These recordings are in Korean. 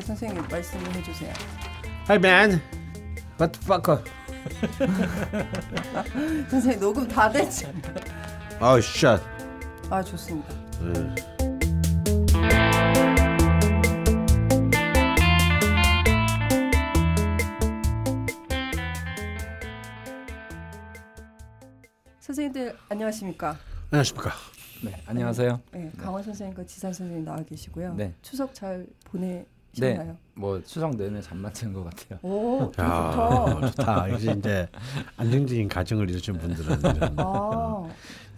네, 선생님 말씀을 해주세요. Hey man, what the fuck? 선생님 녹음 다 됐죠? Oh shit. 아 좋습니다. 음. 선생님들 안녕하십니까? 안녕하십니까. 네, 안녕하세요. 네, 강원 선생님과 지산 선생님 나와 계시고요. 네. 추석 잘 보내셨나요? 네, 뭐 추석 내내 잠만 잔것 같아요. 오, 야, 좋다. 좋다. 이제 이제 안정적인 가정을 이루신 분들은 이런 아,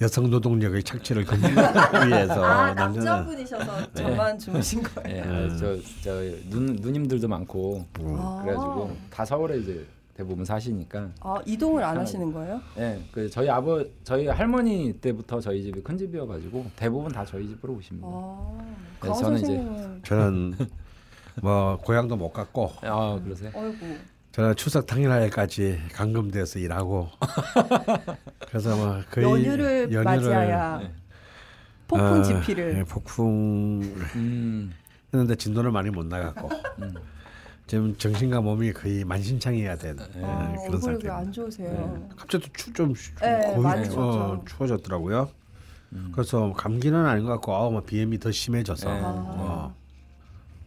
여성 노동력의 착취를 금지하기 위해서 아 남자는 남자분이셔서 저만 주무신 거예요. 네, 음. 저저눈 누님들도 많고 아. 그래가지고 다 서울에 이제 대부분 사시니까. 아 이동을 안 아, 하시는 거예요? 네, 그 저희 아버 저희 할머니 때부터 저희 집이 큰 집이어가지고 대부분 다 저희 집으로 오십니다. 아, 네, 저는 이제- 저는 뭐 고향도 못 갔고 아 그러세요? 어이구 저는 추석 당일날까지 감금돼서 일하고 그래서 뭐 거의 연휴를, 맞이하야 네. 폭풍 어, 지피를 예, 폭풍 음, 했는데 진도를 많이 못 나갔고 음. 지금 정신과 몸이 거의 만신창이가 된 네. 예, 아, 그런 상태. 안 좋으세요. 갑자기 추, 좀 추- 네, 거의. 어, 추워졌더라고요. 음. 그래서 감기는 아닌 것 같고 아우 막 비염이 더 심해져서 네. 어.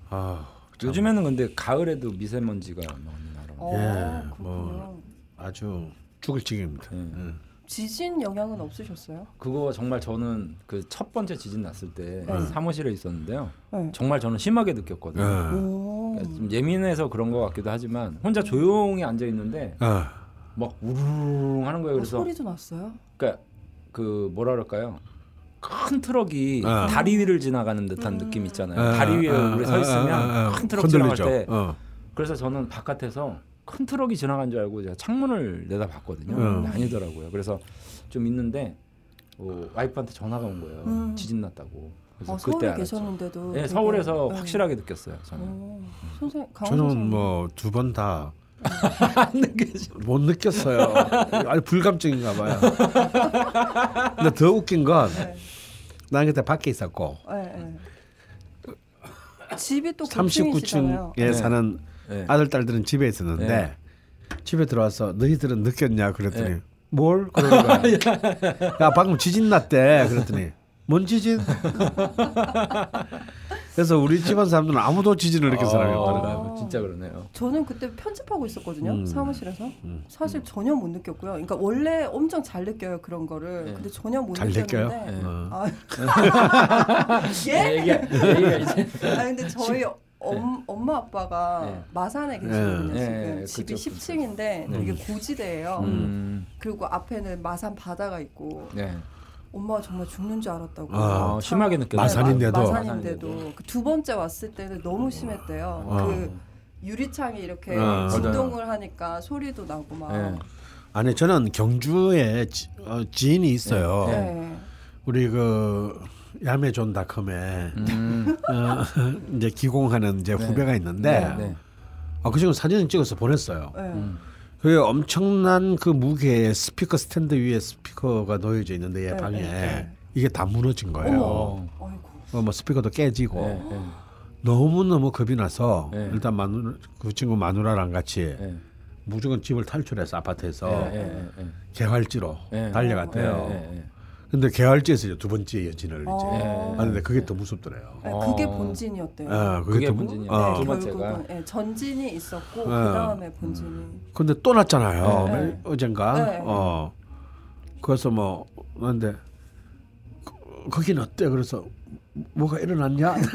아, 참 요즘에는 근데 가을에도 미세먼지가 많이 나라. 어, 예. 뭐. 아주 죽을 지경입니다. 네. 음. 지진 영향은 없으셨어요? 그거 정말 저는 그 첫 번째 지진 났을 때 네. 사무실에 있었는데요. 네. 정말 저는 심하게 느꼈거든요. 어. 오. 그러니까 좀 예민해서 그런 것 같기도 하지만 혼자 조용히 앉아 있는데 어. 막 우르릉 하는 거예요. 아, 그래서 소리도 났어요? 그러니까 그 뭐라 그럴까요? 큰 트럭이 어. 다리 위를 지나가는 듯한 음. 느낌 있잖아요. 어, 다리 위에 어, 우리 어, 서 있으면 어, 어, 큰 트럭 지나갈 흔들리죠. 때 어. 그래서 저는 바깥에서 큰 트럭이 지나간 줄 알고 제가 창문을 내다봤거든요. 음. 근데 아니더라고요. 그래서 좀 있는데 어, 와이프한테 전화가 온 거예요. 음. 지진 났다고. 그래서 아, 그때 서울에. 계셨는데도 네, 그게- 서울에서 네. 확실하게 느꼈어요. 저는. 오, 선생 강원 저는. 뭐 두 번 다 못. 느꼈어요. 아니 불감증인가 봐요. 근데 더 웃긴 건 네. 나는 그때 밖에 있었고 네, 네. 집이 또 39층에 9층이시잖아요. 사는 네. 아들 딸들은 집에 있었는데 네. 집에 들어와서 너희들은 느꼈냐 그랬더니 네. 뭘 그러는 거야. 야 방금 지진 났대 그랬더니 뭔 지진? 그래서 우리 집안 사람들은 아무도 지진을 느낀 사람이 어, 없더라고요. 아. 진짜 그러네요. 저는 그때 편집하고 있었거든요 음. 사무실에서 음. 사실 전혀 못 느꼈고요. 그러니까 원래 엄청 잘 느껴요 그런 거를 네. 근데 전혀 못 잘? 느꼈는데 네. 어. 아, 예? 얘기가, 얘기가 이제 아 근데 저희 엄, 엄마 아빠가 네. 마산에 계시거든요 네. 지금 네, 집이 그쵸, 10층인데 되게 고지대예요. 음, 그리고 앞에는 마산 바다가 있고 네. 엄마가 정말 죽는 줄 알았다고. 아, 어, 심하게 느꼈어요. 마산인데도? 마산인데도 그 두 번째 왔을 때는 너무 심했대요. 아. 그 유리창이 이렇게 아, 진동을 하니까 소리도 나고 막. 네. 아니 저는 경주에 지, 어, 지인이 있어요. 네. 우리 그 야매존닷컴에 음, 어, 이제 기공하는 이제 네. 후배가 있는데 네. 네. 아, 그 친구 사진을 찍어서 보냈어요. 네. 음, 그게 엄청난 그 무게의 스피커 스탠드 위에 스피커가 놓여져 있는데 얘 네, 방에 네, 네. 이게 다 무너진 거예요. 어. 아이고. 어, 뭐 스피커도 깨지고 너무 너무 겁이 나서 네. 일단 마누 그 친구 마누라랑 같이 네. 무조건 집을 탈출해서 아파트에서 개활지로 네. 달려갔대요. 네, 네, 근데 개활지에서 이제 두 번째 여진을 이제 어. 하는데 그게 더 무섭더래요. 네, 그게 어. 본진이었대요. 아, 그게 더 무- 본진이야. 어. 두 네, 번째가. 네, 전진이 있었고 그 네. 다음에 본진이. 근데 또 났잖아요. 네. 매- 어젠가. 네. 어. 그래서 뭐 근데 거- 거긴 어때? 그래서 뭐가 일어났냐?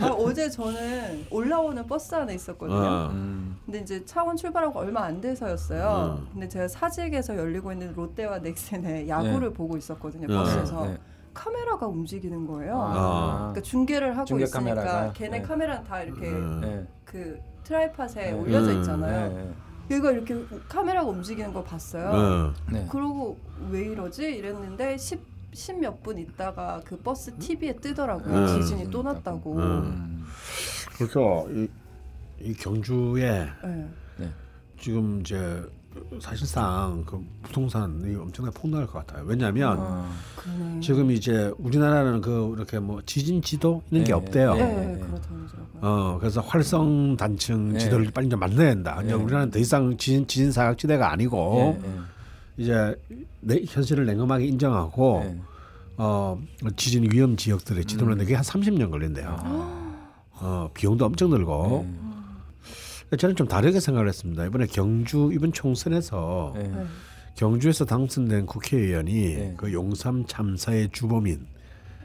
아, 어제 저는 올라오는 버스 안에 있었거든요. 어. 음, 근데 이제 창원 출발하고 얼마 안 돼서였어요. 음. 근데 제가 사직에서 열리고 있는 롯데와 넥센의 야구를 네. 보고 있었거든요. 네. 버스에서 네. 카메라가 움직이는 거예요. 아. 그러니까 중계를 하고 중계 있으니까 카메라가? 걔네 네. 카메라는 다 이렇게 음. 네. 그 tripod에 네. 올려져 음. 있잖아요. 네, 얘가 이렇게 카메라가 움직이는 걸 봤어요. 어. 네. 그러고 왜 이러지? 이랬는데 10 10몇 분 있다가 그 버스 TV에 뜨더라고요. 음. 지진이 또 났다고. 음. 음. 그래서 이, 이 경주에 네. 네. 지금 이제 사실상 그 부동산이 엄청나게 폭락할 것 같아요. 왜냐하면 어. 그러네. 지금 이제 우리나라는 그 이렇게 뭐 지진 지도 이런 게 네, 없대요. 네, 네. 그렇다면서요. 어 그래서 활성 단층 네. 지도를 빨리 좀 만들어야 된다. 네. 우리나라는 더 이상 지진 지진 사각지대가 아니고. 이제 내, 현실을 냉엄하게 인정하고 예. 어 지진 위험 지역들의 지도를 음. 내게 한 30년 걸린대요. 아. 어 비용도 엄청 들고 예. 저는 좀 다르게 생각을 했습니다. 이번에 경주 이번 총선에서 예. 네. 경주에서 당선된 국회의원이 네. 그 용삼 참사의 주범인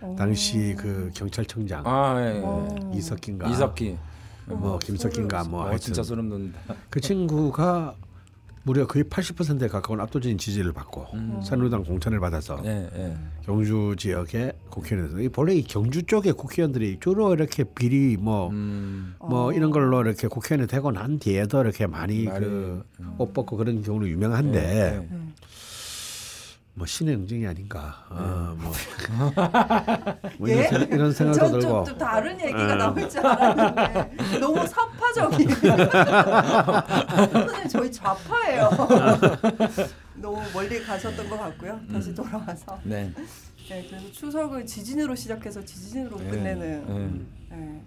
어. 당시 그 경찰청장 아, 예, 예. 어. 이석기인가 이석기. 뭐 어, 김석기인가 뭐 어, 하여튼 진짜 소름 돋는다. 그 친구가 무려 거의 80%에 가까운 압도적인 지지를 받고 음. 새누리당 공천을 받아서 예, 예. 경주 지역의 국회의원에서 이 본래 이 경주 쪽의 국회의원들이 주로 이렇게 비리 뭐 음. 뭐 어. 이런 걸로 이렇게 국회의원이 되고 난 뒤에도 이렇게 많이 말이, 그 음. 옷 벗고 그런 경우로 유명한데 예, 네. 뭐 신의 응징이 아닌가 어, 뭐, 뭐 예? 이런, 생- 이런 생각도 전 들고 좀, 좀 다른 얘기가 예. 나올 줄 알았는데 너무 사파적이에요. 선생님 저희 좌파예요. 너무 멀리 가셨던 것 같고요. 다시 돌아와서 네. 네, 그래서 추석을 지진으로 시작해서 지진으로 네. 끝내는 네. 네.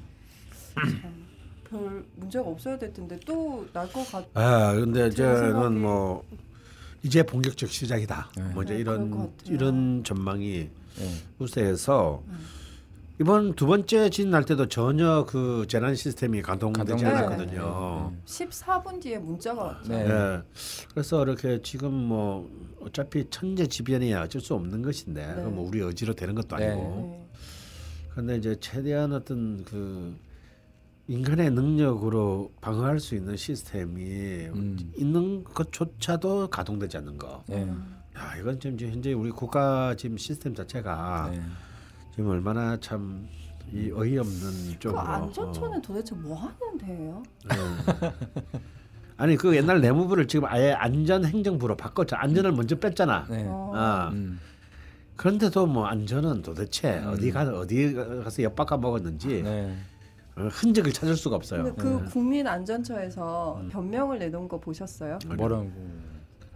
참, 별 문제가 없어야 될 텐데 또 날 것 같. 아 근데 저는 뭐 이제 본격적 시작이다 네. 뭐 이제 네, 이런. 이런 전망이 예. 우세해서 음. 이번 두 번째 지진 날 때도 전혀 그 재난 시스템이 가동되지 않았거든요. 14분 뒤에 문자가 왔죠. 네. 예. 그래서 이렇게 지금 뭐 어차피 천재 지변이야 어쩔 수 없는 것인데 네. 그건 뭐 우리 의지로 되는 것도 네. 아니고. 네. 그런데 이제 최대한 어떤 그 인간의 능력으로 방어할 수 있는 시스템이 음. 있는 것조차도 가동되지 않는 거. 예. 야 이건 지금 현재 우리 국가 지금 시스템 자체가 예. 지금 얼마나 참 이 어이없는 그 쪽으로. 안전처는 도대체 뭐 하는 데예요? 어. 아니 그 옛날 내무부를 지금 아예 안전행정부로 바꿨죠. 안전을 먼저 뺐잖아. 네. 어. 아 음. 그런데도 뭐 안전은 도대체 음. 어디 가 어디 가서 엿바꿔 먹었는지 네. 어, 흔적을 찾을 수가 없어요. 근데 그 네. 국민안전처에서 음. 변명을 내놓은 거 보셨어요? 뭐라고?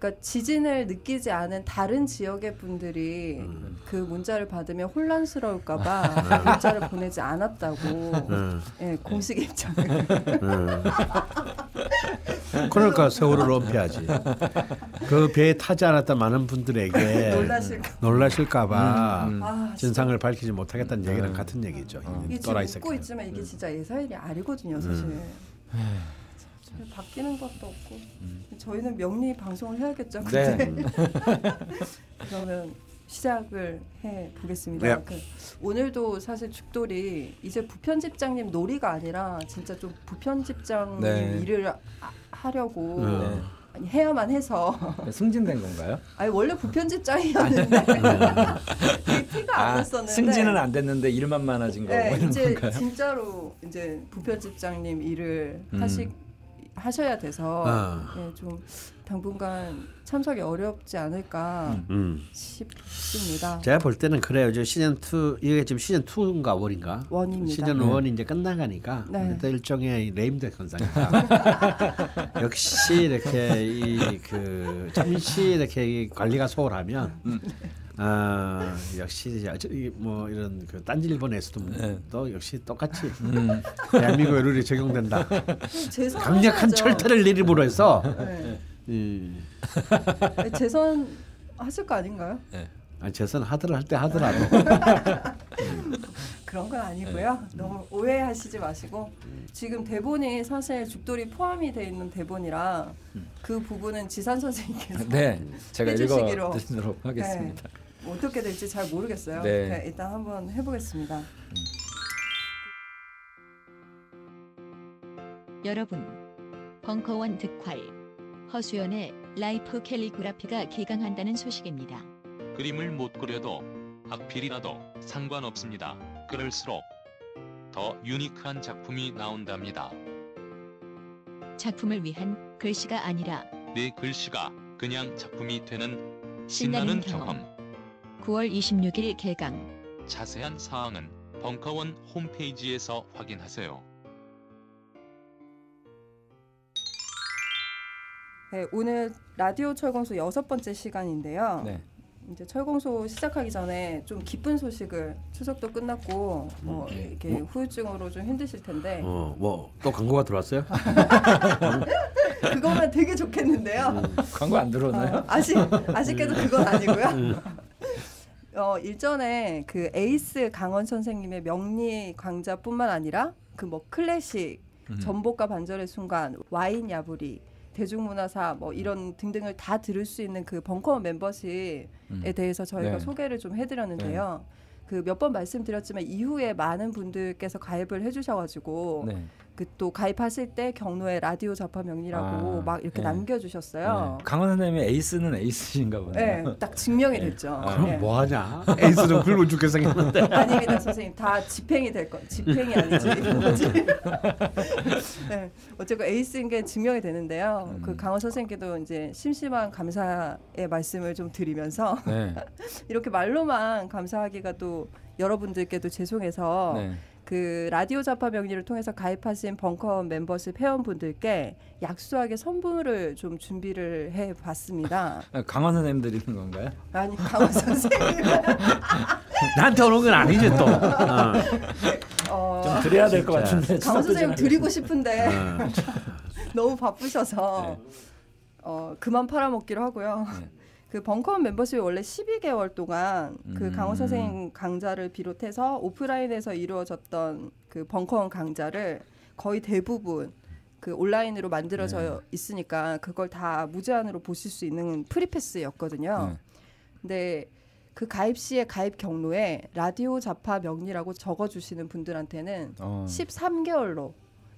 그러니까 지진을 느끼지 않은 다른 지역의 분들이 음. 그 문자를 받으면 혼란스러울까봐 문자를 보내지 않았다고 음. 예, 공식 입장을 음. 그러니까 세월을 은폐하지. 그 배에 타지 않았던 많은 분들에게 놀라실까. 놀라실까 봐 음, 음. 아, 진상을 밝히지 못하겠다는 얘기랑 음. 같은 얘기죠. 음. 이게 또라이 지금 웃고. 있지만 이게 진짜 예사일이 아니거든요, 사실. 음. 참, 바뀌는 것도 없고 저희는 명리 방송을 해야겠죠. 네. 근데 그러면 시작을 해 보겠습니다. 네. 그, 오늘도 사실 죽돌이 이제 부편집장님 놀이가 아니라 진짜 좀 부편집장님 네. 일을 아- 하려고 네. 아니, 해야만 해서 네. 승진된 건가요? 아니 원래 부편집장이었는데 티가 안 아, 났었는데 승진은 안 됐는데 일만 많아진 거 네, 이제 건가요? 진짜로 이제 부편집장님 일을 음. 하시 하셔야 돼서 아. 예, 좀 당분간 참석이 어렵지 않을까 음. 싶습니다. 제가 볼 때는 그래요. 저 시즌 2 이게 지금 시즌 2인가 one인가? one입니다. 시즌 네. 1이 이제 끝나가니까 네. 또 일종의 레임덕 현상이다. 역시 이렇게 이 그 잠시 이렇게 이 관리가 소홀하면 음. 아 역시 뭐 이런 그 딴지 일본에서도 네. 또 역시 똑같이 음. 대한민국의 룰이 적용된다. 강력한. 철퇴를 내림으로 해서 네. 이 네, 재선 하실 거 아닌가요? 아, 재선 하더라 할 때 하더라도 그런 건 아니고요. 네. 너무 오해하시지 마시고 지금 대본이 사실 죽돌이 포함이 돼 있는 대본이라 그 부분은 지산 선생님께서 네, 제가 해주시기로. 읽어 드리도록 하겠습니다. 뭐 어떻게 될지 잘 모르겠어요. 네. 네, 일단 한번 해보겠습니다. 여러분, 벙커원 특활 허수연의 라이프 캘리그라피가 개강한다는 소식입니다. 그림을 못 그려도 악필이라도 상관없습니다. 그럴수록 더 unique한 작품이 나온답니다. 작품을 위한 글씨가 아니라 내 글씨가 그냥 작품이 되는 신나는 신나는 경험. 경험. 9월 26일 개강. 자세한 사항은 벙커원 홈페이지에서 확인하세요. 네, 오늘 라디오 철공소 여섯 번째 시간인데요. 네. 이제 철공소 시작하기 전에 좀 기쁜 소식을 추석도 끝났고 뭐 네. 이렇게 뭐? 후유증으로 좀 힘드실 텐데 어, 뭐 또 광고가 들어왔어요? 그거면 되게 좋겠는데요. 광고 안 들어오나요? 어, 아쉽 아쉽게도 그건 음. 아니고요. 어, 일전에 그 에이스 강원 선생님의 명리 강좌뿐만 아니라 그 뭐 클래식, 음. 전복과 반절의 순간, 와인 야부리, 대중문화사 뭐 이런 등등을 다 들을 수 있는 그 벙커원 멤버십에 음. 대해서 저희가 네. 소개를 좀 해드렸는데요. 그 몇 번 말씀드렸지만 이후에 많은 분들께서 가입을 해주셔가지고 네. 그또 가입하실 때 경로에 라디오 좌파 명리라고 아, 막 이렇게 네. 남겨주셨어요. 네. 강헌 선생님의 에이스는 에이스인가 네, 보네요. 딱 증명이 네. 됐죠. 아, 그럼 네. 뭐 하냐? 에이스 좀 굶어 죽게 생겼는데. 아닙니다, 선생님. 다 집행이 될 거. 집행이 아니지. 네, 어쨌건 에이스인 게 증명이 되는데요. 음. 그 강헌 선생님께도 이제 심심한 감사의 말씀을 좀 드리면서 네. 이렇게 말로만 감사하기가 또 여러분들께도 죄송해서 네. 그 라디오 자파 명리를 통해서 가입하신 벙커 멤버십 회원분들께 약수하게 선물을 좀 준비를 해 봤습니다. 강원 선생님 드리는 건가요? 아니 강원 선생님, 나한테 오는 건 아니지 또. 어. 어, 좀 드려야 될 것. 같은데. 강원 선생님 드리고 싶은데 어. 너무 바쁘셔서 네. 어, 그만 팔아먹기로 하고요. 네. 그 벙커원 멤버십이 원래 12개월 동안 그 음. 강원 선생님 강좌를 비롯해서 오프라인에서 이루어졌던 그 벙커원 강좌를 거의 대부분 그 온라인으로 만들어져 네. 있으니까 그걸 다 무제한으로 보실 수 있는 프리패스였거든요. 네. 근데 그 가입 시에 가입 경로에 라디오 자파 명리라고 적어주시는 분들한테는 어. 13개월로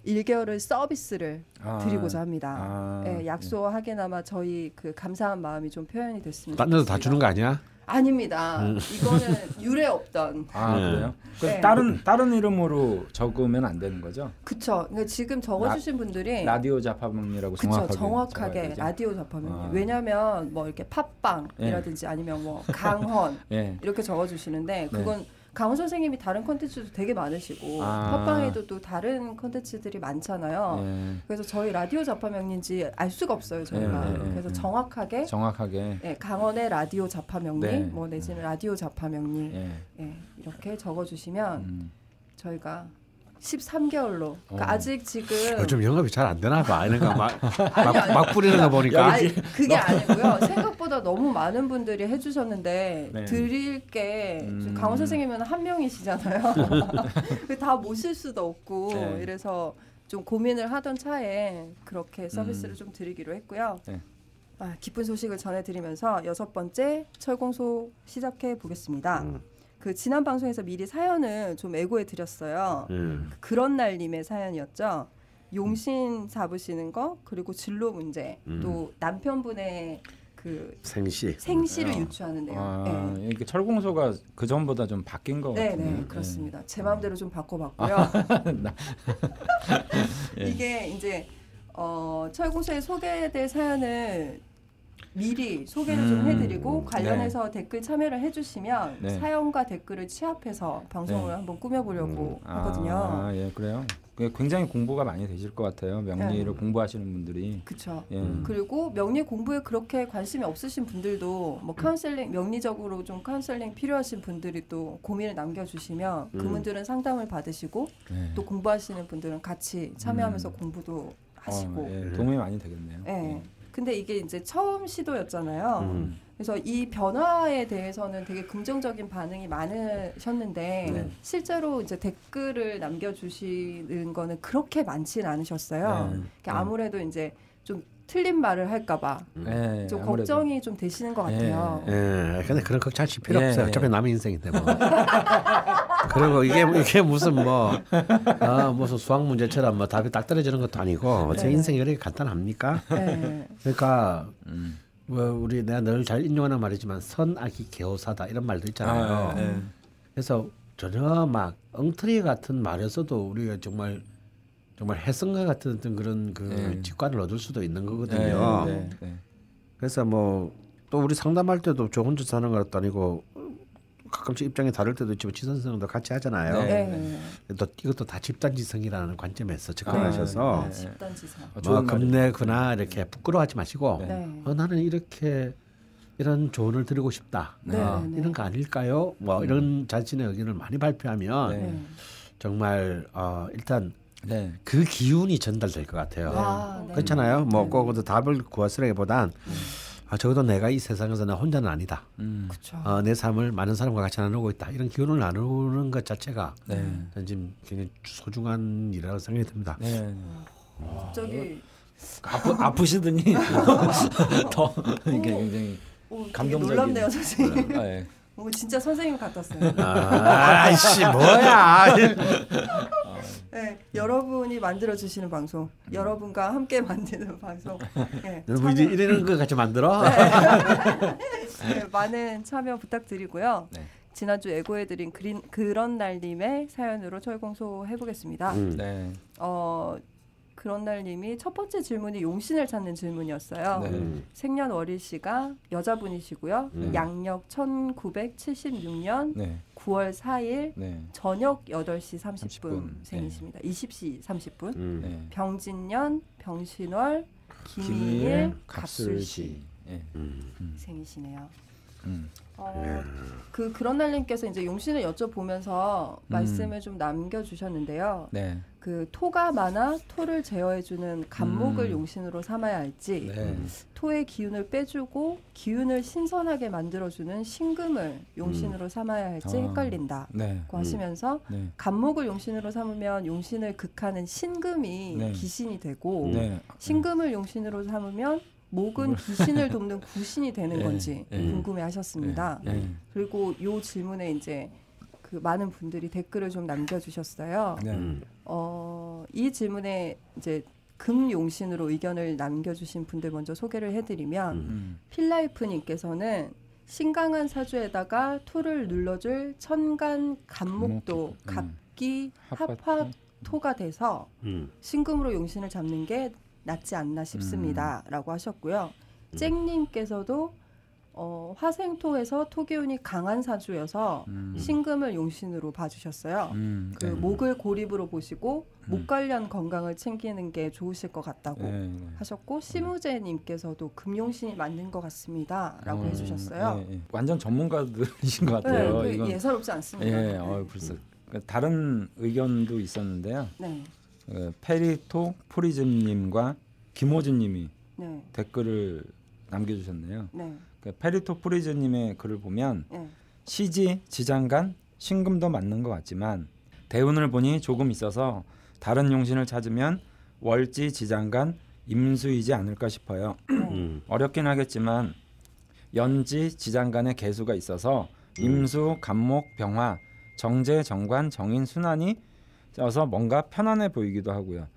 1개월을 서비스를 아. 드리고자 합니다. 아. 예, 약소하게나마 저희 그 감사한 마음이 좀 표현이 됐습니다. 딴 데도 다 주는 거 아니야? 아닙니다. 음. 이거는 유례 없던. 아 네. 그래요? 그 네. 다른 다른 이름으로 적으면 안 되는 거죠? 그쵸. 그러니까 지금 적어주신 분들이 라디오 자파명리라고 그쵸 정확하게 정확하게? 라디오 접하면 아. 왜냐하면 뭐 이렇게 팟빵이라든지 아니면 뭐 강헌 예. 이렇게 적어주시는데 그건 강원 선생님이 다른 컨텐츠도 되게 많으시고 아. 팟빵에도 또 다른 컨텐츠들이 많잖아요. 예. 그래서 저희 라디오 자파명리인지 알 수가 없어요 저희가. 네, 네, 네, 그래서 네. 정확하게 정확하게 예, 강원의 라디오 자파명리, 네. 뭐 내지는 라디오 자파명리 예. 예, 이렇게 적어주시면 음. 저희가 13개월로 그러니까 어. 아직 지금 요즘 영업이 잘 안 되나 봐. 이러니까 막, 아니, 막, 뿌리는 거 보니까. 아니, 그게 아니고요. 생각보다 너무 많은 분들이 해주셨는데 네. 드릴 게 음. 강원 선생님은 한 명이시잖아요. 다 모실 수도 없고 네. 이래서 좀 고민을 하던 차에 그렇게 서비스를 음. 좀 드리기로 했고요. 네. 아, 기쁜 소식을 전해드리면서 여섯 번째 철공소 시작해 보겠습니다. 음. 그 지난 방송에서 미리 사연을 좀 애고해 드렸어요. 음. 그런 날님의 사연이었죠. 용신 잡으시는 거 그리고 진로 문제 음. 또 남편분의 그 생시. 생시를 아. 유추하는데요. 아, 네. 이게 철공소가 그 전보다 좀 바뀐 것 네, 같은데. 네, 그렇습니다. 제 마음대로 좀 바꿔봤고요. 예. 이게 이제 어, 철공소에 소개될 사연을 미리 소개를 좀 음, 해드리고 관련해서 댓글 참여를 해주시면 네. 사연과 댓글을 취합해서 방송을 네. 한번 꾸며보려고 음. 하거든요. 아, 예, 그래요. 그게 굉장히 공부가 많이 되실 것 같아요. 명리를 네. 공부하시는 분들이. 그렇죠. 예. 그리고 명리 공부에 그렇게 관심이 없으신 분들도 뭐 카운셀링 명리적으로 좀 카운셀링 필요하신 분들이 또 고민을 남겨주시면 음. 그분들은 상담을 받으시고 네. 또 공부하시는 분들은 같이 참여하면서 음. 공부도 하시고. 어, 예, 도움이 많이 되겠네요. 예. 근데 이게 이제 처음 시도였잖아요. 음. 그래서 이 변화에 대해서는 되게 긍정적인 반응이 많으셨는데 네. 실제로 이제 댓글을 남겨주시는 거는 그렇게 많지는 않으셨어요. 네. 그러니까 아무래도 이제 좀 틀린 말을 할까봐 예, 좀 아무래도. 걱정이 좀 되시는 것 같아요. 예, 근데 그런 걱정하실 필요 예, 없어요. 예. 어차피 남의 인생인데 뭐. 그리고 이게 이게 무슨 뭐 어, 무슨 수학 문제처럼 뭐 답이 딱 떨어지는 것도 아니고 제 네. 인생이 그렇게 간단합니까? 네. 그러니까 음. 뭐 우리 내가 늘 잘 인용하는 말이지만 선악이 개호사다 이런 말도 있잖아요. 아, 예. 그래서 전혀 막 엉터리 같은 말에서도 우리가 정말 정말 해성과 같은 어떤 그런 그 네. 직관을 얻을 수도 있는 거거든요. 네, 네, 네. 그래서 뭐 또 우리 상담할 때도 저 혼자 사는 것도 아니고 가끔씩 입장이 다를 때도 있지만 지선생도 같이 하잖아요. 네. 네. 또 이것도 다 집단지성이라는 관점에서 접근하셔서 네. 집단지성. 어, 뭐. 겁내거나 이렇게 부끄러워하지 마시고 네. 네. 어, 나는 이렇게 이런 조언을 드리고 싶다. 네. 어, 네. 이런 거 아닐까요? 뭐 이런 자신의 의견을 많이 발표하면 네. 네. 정말 어, 일단 네. 그 기운이 전달될 것 같아요. 아, 네. 그렇잖아요. 뭐 네. 꼭 답을 구하시라기보단 아, 적어도 내가 이 세상에서 나 혼자는 아니다. 음. 어, 내 삶을 많은 사람과 같이 나누고 있다. 이런 기운을 나누는 것 자체가 네. 지금 굉장히 소중한 일이라고 생각이 듭니다. 네. 갑자기 아프 아프시더니 더 이게 굉장히 오, 감동적인- 놀랍네요, 선생님. 아, 예. 오, 진짜 선생님 같았어요. 아이씨 뭐야? 네, 여러분이 만들어 주시는 방송, 여러분과 함께 만드는 방송. 네, 뭐 이제 참여, 이러는 거 같이 만들어? 네, 많은 참여 부탁드리고요. 네. 지난주 예고해드린 그린, 그런 날님의 사연으로 철공소 해보겠습니다. 음. 네. 어, 그런 날님이 첫 번째 질문이 용신을 찾는 질문이었어요. 네. 음. 생년월일 씨가 여자분이시고요. 음. 양력 1976년 네. 9월 4일 네. 저녁 8시 30분, 30분, 생이십니다. 20시 30분. 음. 네. 병진년, 병신월, 김일 갑술시. 예. 음. 생이시네요. 음. 어, 그 그런 날님께서 이제 용신을 여쭤보면서 말씀을 좀 남겨주셨는데요. 네. 그 토가 많아 토를 제어해주는 간목을 음. 용신으로 삼아야 할지 네. 토의 기운을 빼주고 기운을 신선하게 만들어주는 신금을 용신으로 삼아야 할지 아. 헷갈린다고 네. 하시면서 네. 간목을 용신으로 삼으면 용신을 극하는 신금이 네. 기신이 되고 네. 신금을 용신으로 삼으면 목은 기신을 돕는 구신이 되는 네, 건지 네. 궁금해하셨습니다. 네. 네. 그리고 요 질문에 이제 그 많은 분들이 댓글을 좀 남겨주셨어요. 네. 음. 어, 이 질문에 이제 금용신으로 의견을 남겨주신 분들 먼저 소개를 해드리면 음. 필라이프님께서는 신강한 사주에다가 토를 눌러줄 천간 간목도 음. 갑기 합합. 합합 토가 돼서 음. 신금으로 용신을 잡는 게 낫지 않나 싶습니다라고 하셨고요. 쨍님께서도 어, 화생토에서 토기운이 강한 사주여서 음. 신금을 용신으로 봐주셨어요. 음. 그 네. 목을 고립으로 보시고 음. 목 관련 건강을 챙기는 게 좋으실 것 같다고 네. 네. 하셨고 심우재님께서도 금용신이 맞는 것 같습니다라고 음, 해주셨어요. 예, 예. 완전 전문가들이신 것 네, 같아요. 그 이건 예사롭지 않습니다. 예, 어, 벌써 그러니까 다른 의견도 있었는데요. 네, 그 페리토 프리즘님과 김호준님이 네, 댓글을 남겨주셨네요. 네, 그 페리토 프리즘님의 글을 보면 네. 시지 지장간 신금도 맞는 것 같지만 대운을 보니 조금 있어서 다른 용신을 찾으면 월지 지장간 임수이지 않을까 싶어요. 음. 어렵긴 하겠지만 연지 지장간의 계수가 있어서 임수, 갑목, 병화, 정제, 정관, 정인, 순환이 져서 뭔가 편안해 보이기도 하고요.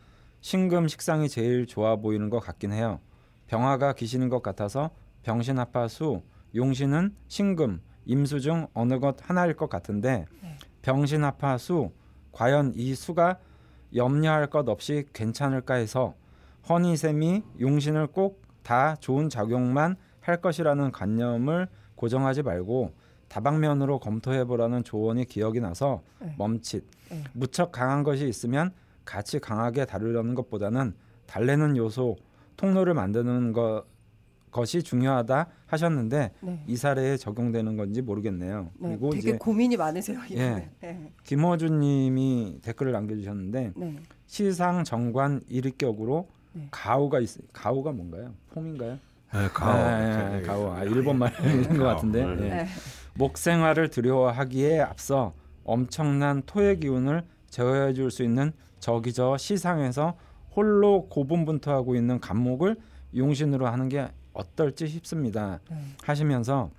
신금 식상이 제일 좋아 보이는 것 같긴 해요. 병화가 귀신인 것 같아서 병신합화수, 용신은 신금, 임수 중 어느 것 하나일 것 같은데 네. 병신합화수 과연 이 수가 염려할 것 없이 괜찮을까 해서 허니쌤이 용신을 꼭 다 좋은 작용만 할 것이라는 관념을 고정하지 말고 다방면으로 검토해 보라는 조언이 기억이 나서 네. 멈칫. 네. 무척 강한 것이 있으면 같이 강하게 다루려는 것보다는 달래는 요소, 통로를 만드는 것 것이 중요하다 하셨는데 네. 이 사례에 적용되는 건지 모르겠네요. 네, 그리고 되게 이제 고민이 많으세요. 예. 네. 김호준님이 댓글을 남겨주셨는데 네. 시상 정관 일익격으로 네. 가오가 있 가오가 뭔가요? 폼인가요? 네, 가오. 아, 예, 가오. 아, 일본 말인 것 가오. 같은데. 목생활을 두려워하기에 앞서 엄청난 토의 기운을 제어해 줄 수 있는 저기저 시상에서 홀로 고분분투하고 있는 간목을 용신으로 하는 게 어떨지 싶습니다. 네. 하시면서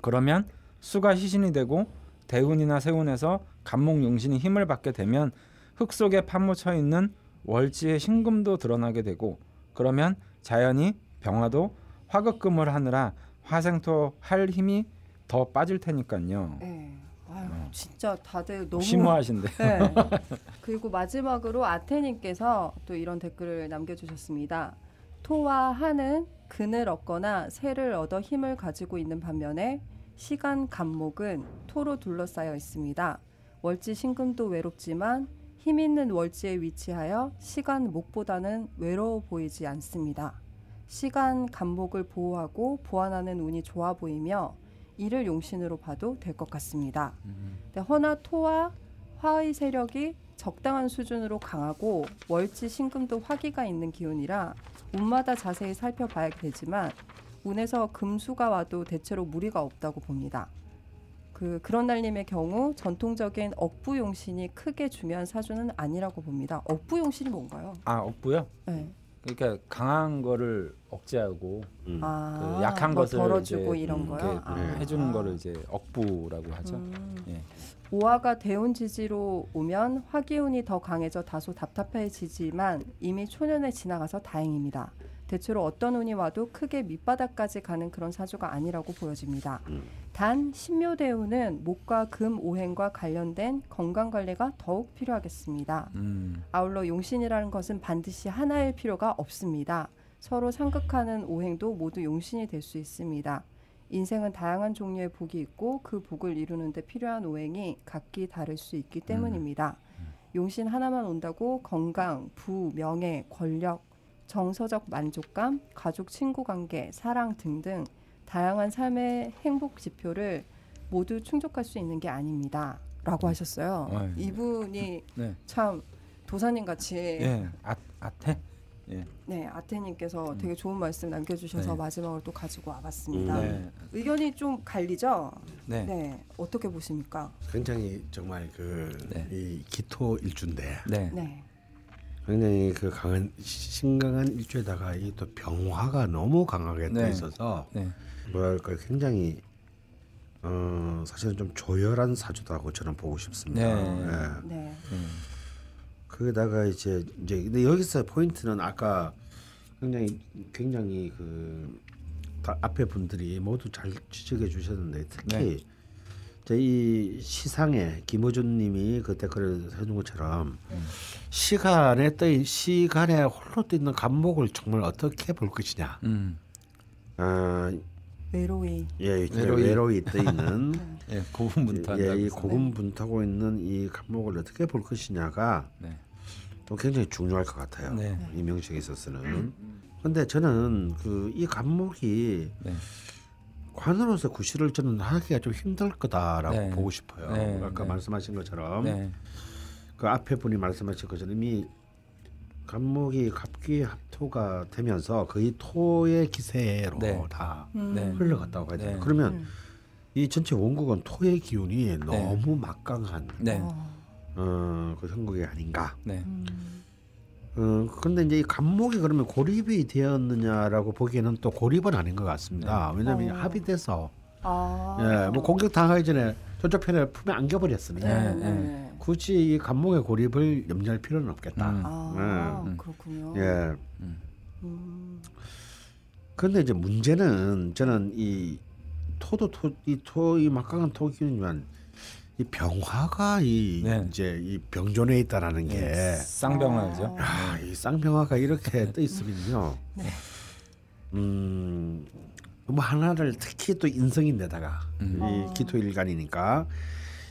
그러면 수가 희신이 되고 대운이나 세운에서 간목 용신이 힘을 받게 되면 흙 속에 파묻혀 있는 월지의 신금도 드러나게 되고 그러면 자연히 병화도 화극금을 하느라 화생토 할 힘이 더 빠질 테니까요. 네. 아유, 진짜 다들 너무 심오하신데. 네. 그리고 마지막으로 아테님께서 또 이런 댓글을 남겨주셨습니다. 토와 한은 근을 얻거나 새를 얻어 힘을 가지고 있는 반면에 시간 간목은 토로 둘러싸여 있습니다. 월지 신금도 외롭지만 힘 있는 월지에 위치하여 시간 목보다는 외로워 보이지 않습니다. 시간 간목을 보호하고 보완하는 운이 좋아 보이며 이를 용신으로 봐도 될 것 같습니다. 음. 네, 허나 토와 화의 세력이 적당한 수준으로 강하고 월지 신금도 화기가 있는 기운이라 운마다 자세히 살펴봐야 되지만 운에서 금수가 와도 대체로 무리가 없다고 봅니다. 그 그런 날님의 경우 전통적인 억부 용신이 크게 중요한 사주는 아니라고 봅니다. 억부 용신이 뭔가요? 아 억부요? 네. 그러니까 강한 거를 억제하고 음. 아, 그 약한 뭐 것을 덜어주고 이제, 이런 음, 거요. 이렇게 아. 해주는 거를 이제 억부라고 하죠. 음. 예. 오화가 대운 지지로 오면 화기운이 더 강해져 다소 답답해지지만 이미 초년에 지나가서 다행입니다. 대체로 어떤 운이 와도 크게 밑바닥까지 가는 그런 사주가 아니라고 보여집니다. 음. 단 신묘대운은 목과 금 오행과 관련된 건강 관리가 더욱 필요하겠습니다. 음. 아울러 용신이라는 것은 반드시 하나일 필요가 없습니다. 서로 상극하는 오행도 모두 용신이 될 수 있습니다. 인생은 다양한 종류의 복이 있고 그 복을 이루는데 필요한 오행이 각기 다를 수 있기 때문입니다. 용신 하나만 온다고 건강, 부, 명예, 권력, 정서적 만족감, 가족 친구 관계, 사랑 등등 다양한 삶의 행복 지표를 모두 충족할 수 있는 게 아닙니다. 라고 하셨어요. 어이. 이분이 네. 참 도사님 같이 예. 아 아태. 네 아테님께서 되게 좋은 말씀 남겨주셔서 네. 마지막으로 또 가지고 와봤습니다. 네. 의견이 좀 갈리죠? 네. 네 어떻게 보십니까? 굉장히 정말 그 네. 이 기토 일주인데 네. 네, 굉장히 그 강한 시- 신강한 일주에다가 이 또 병화가 너무 강하게 떠 네. 있어서 네. 뭐랄까 굉장히 어 사실은 좀 조열한 사주다고 저는 보고 싶습니다. 네. 예. 네, 음. 거기다가 이제 이제 근데 여기서 포인트는 아까 굉장히 굉장히 그 다- 앞에 분들이 모두 잘 지적해 주셨는데 특히 네. 이제 이 시상에 김호준님이 그 댓글을 해준 것처럼 시간에 떠 있- 시간에 홀로 떠 있는 감목을 정말 어떻게 볼 것이냐. 음. 아, 외로이. 예, 외로이. 외로이, 떠 있는 예. 고분분투한다. 예, 이 고군분투하고 있는 이 감목을 어떻게 볼 것이냐가 네. 또 굉장히 중요할 것 같아요. 네. 이 명식에 있어서는. 근데 저는 그 이 감목이 네. 관으로서 구실을 저는 하기가 좀 힘들 거다라고 네. 보고 싶어요. 네, 아까 네. 말씀하신 것처럼 네. 그 앞에 분이 말씀하신 것처럼 이미 감목이 갑기 합토가 되면서 거의 토의 기세로 네. 다 음. 네. 흘러갔다고 해야 되나 네. 그러면 음. 이 전체 원국은 토의 기운이 너무 막강한 네. 어, 어, 그 형국이 아닌가. 네. 음. 어, 그런데 이제 이 감목이 그러면 고립이 되었느냐라고 보기에는 또 고립은 아닌 것 같습니다. 왜냐하면 어. 합의돼서 아, 예, 뭐 공격 당하기 전에 저쪽 편에 품에 안겨버렸으니까 네, 네, 네. 굳이 이 감목의 고립을 염려할 필요는 없겠다. 음. 아, 음. 그렇군요. 예. 음. 그런데 이제 문제는 저는 이 토도 토, 이 토, 이 막강한 토기운 이 병화가 이 네. 이제 이 병존에 있다라는 게 예. 쌍병화죠. 야, 이 쌍병화가 이렇게 떠 있으면요. 네. 음, 뭐 하나를 특히 또 인성인데다가 음. 이 기토일간이니까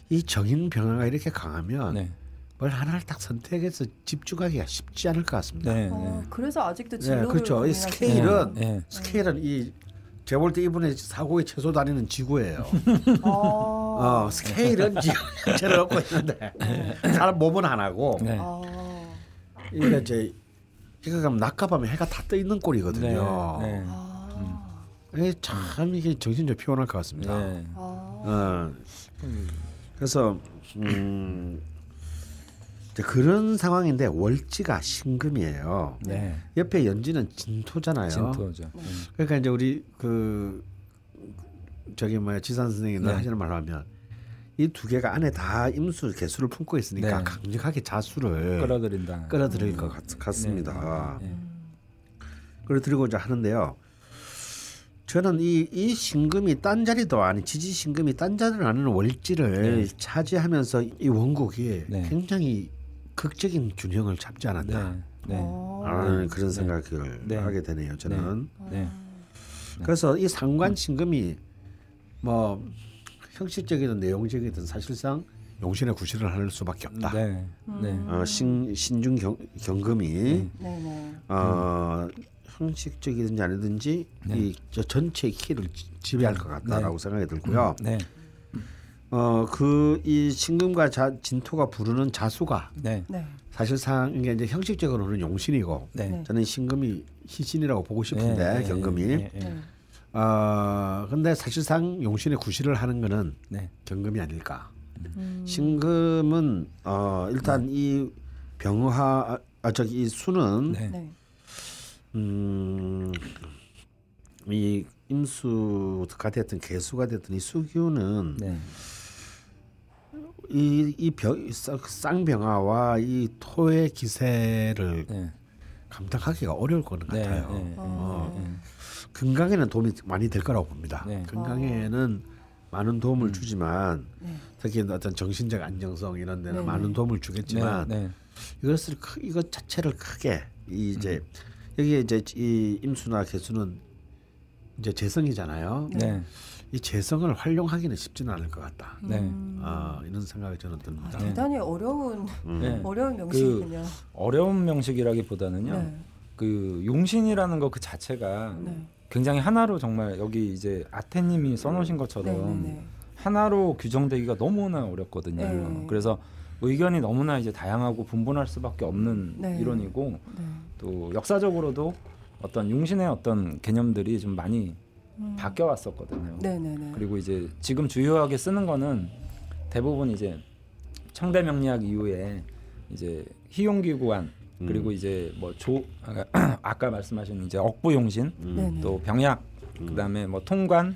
이 정인 병화가 이렇게 강하면 네. 뭘 하나를 딱 선택해서 집중하기가 쉽지 않을 것 같습니다. 네. 어, 네. 그래서 아직도 네, 진로를 그렇죠. 이 스케일은 네. 스케일은 이 제가 볼 때 이분의 사고의 최소 단위는 지구예요. 어, 어, 스케일은 지구 전체를 얻고 있는데 사람 몸은 하나고 네. 아, 이게 이제 이거 가면 밤에 해가 다 떠 있는 꼴이거든요. 네. 네. 아, 이게 참 이게 정신적 피곤할 것 같습니다. 네. 아, 어, 그래서 음, 그런 상황인데 월지가 신금이에요. 네. 옆에 연지는 진토잖아요. 진토죠. 네. 음. 그러니까 이제 우리 그 저기 뭐야 지산 선생님이 네. 하시는 말로 하면 이 두 개가 안에 다 임수 개수를 품고 있으니까 네. 강력하게 자수를 끌어들인다. 끌어들일 것 같, 같습니다. 네. 끌어들이고 이제 하는데요. 저는 이, 이 신금이 딴 자리도 아닌 지지 신금이 딴 자리를 아는 월지를 차지하면서 이 원국이 네. 굉장히 극적인 균형을 잡지 않았나 네. 네. 어, 하는 그런 네. 생각을 네. 하게 되네요. 저는 네. 그래서 이 상관 신금이 뭐 형식적이든 내용적이든 사실상 용신의 구실을 할 수밖에 없다. 네. 네. 음. 어, 신 신중 경, 경금이 네네. 어, 형식적이든지 아니든지 네. 이저 전체 키를 지- 지배할 것 같다라고 생각이 들고요. 네. 어그이 신금과 자, 진토가 부르는 자수가 네. 네. 사실상 이게 이제 형식적으로는 용신이고 네. 네. 저는 신금이 희신이라고 보고 싶은데 네, 네, 경금이. 어 근데 사실상 용신의 구실을 하는 거는 네. 경금이 아닐까. 음. 신금은 어 일단 이 병화 아 저기 이 수는 네. 네. 음, 이 임수가 됐든 개수가 됐든 이 수규는 네. 이이 쌍병화와 이 토의 기세를 네. 감당하기가 어려울 거는 네. 같아요. 네. 어. 네. 건강에는 도움이 많이 될 거라고 봅니다. 네. 건강에는 많은 도움을 음. 주지만 네. 특히 어떤 정신적 안정성 이런 데는. 많은 도움을 주겠지만 네. 네. 이것을 크, 이것 자체를 크게 이 이제 음. 여기에 이제 이 임수나 개수는 이제 재성이잖아요. 네. 이 재성을 활용하기는 쉽지는 않을 것 같다. 네. 음. 아 이런 생각이 저는 아, 듭니다. 네. 대단히 어려운 음. 네. 어려운 명식이군요. 어려운 명식이라기보다는요. 네. 그 용신이라는 거그 자체가 네. 굉장히 하나로 정말 여기 이제 아테님이 써놓으신 것처럼 네. 네. 하나로 규정되기가 너무나 어렵거든요. 네. 그래서 의견이 너무나 이제 다양하고 분분할 수밖에 없는 네. 이론이고 네. 또 역사적으로도 어떤 용신의 어떤 개념들이 좀 많이 음. 바뀌어 왔었거든요. 네. 네. 네. 그리고 이제 지금 주요하게 쓰는 거는 대부분 이제 청대 명리학 이후에 이제 희용기구안 음. 그리고 이제 뭐조 아까 말씀하신 이제 억부 용신 음. 네. 네. 또 병약 음. 그다음에 뭐 통관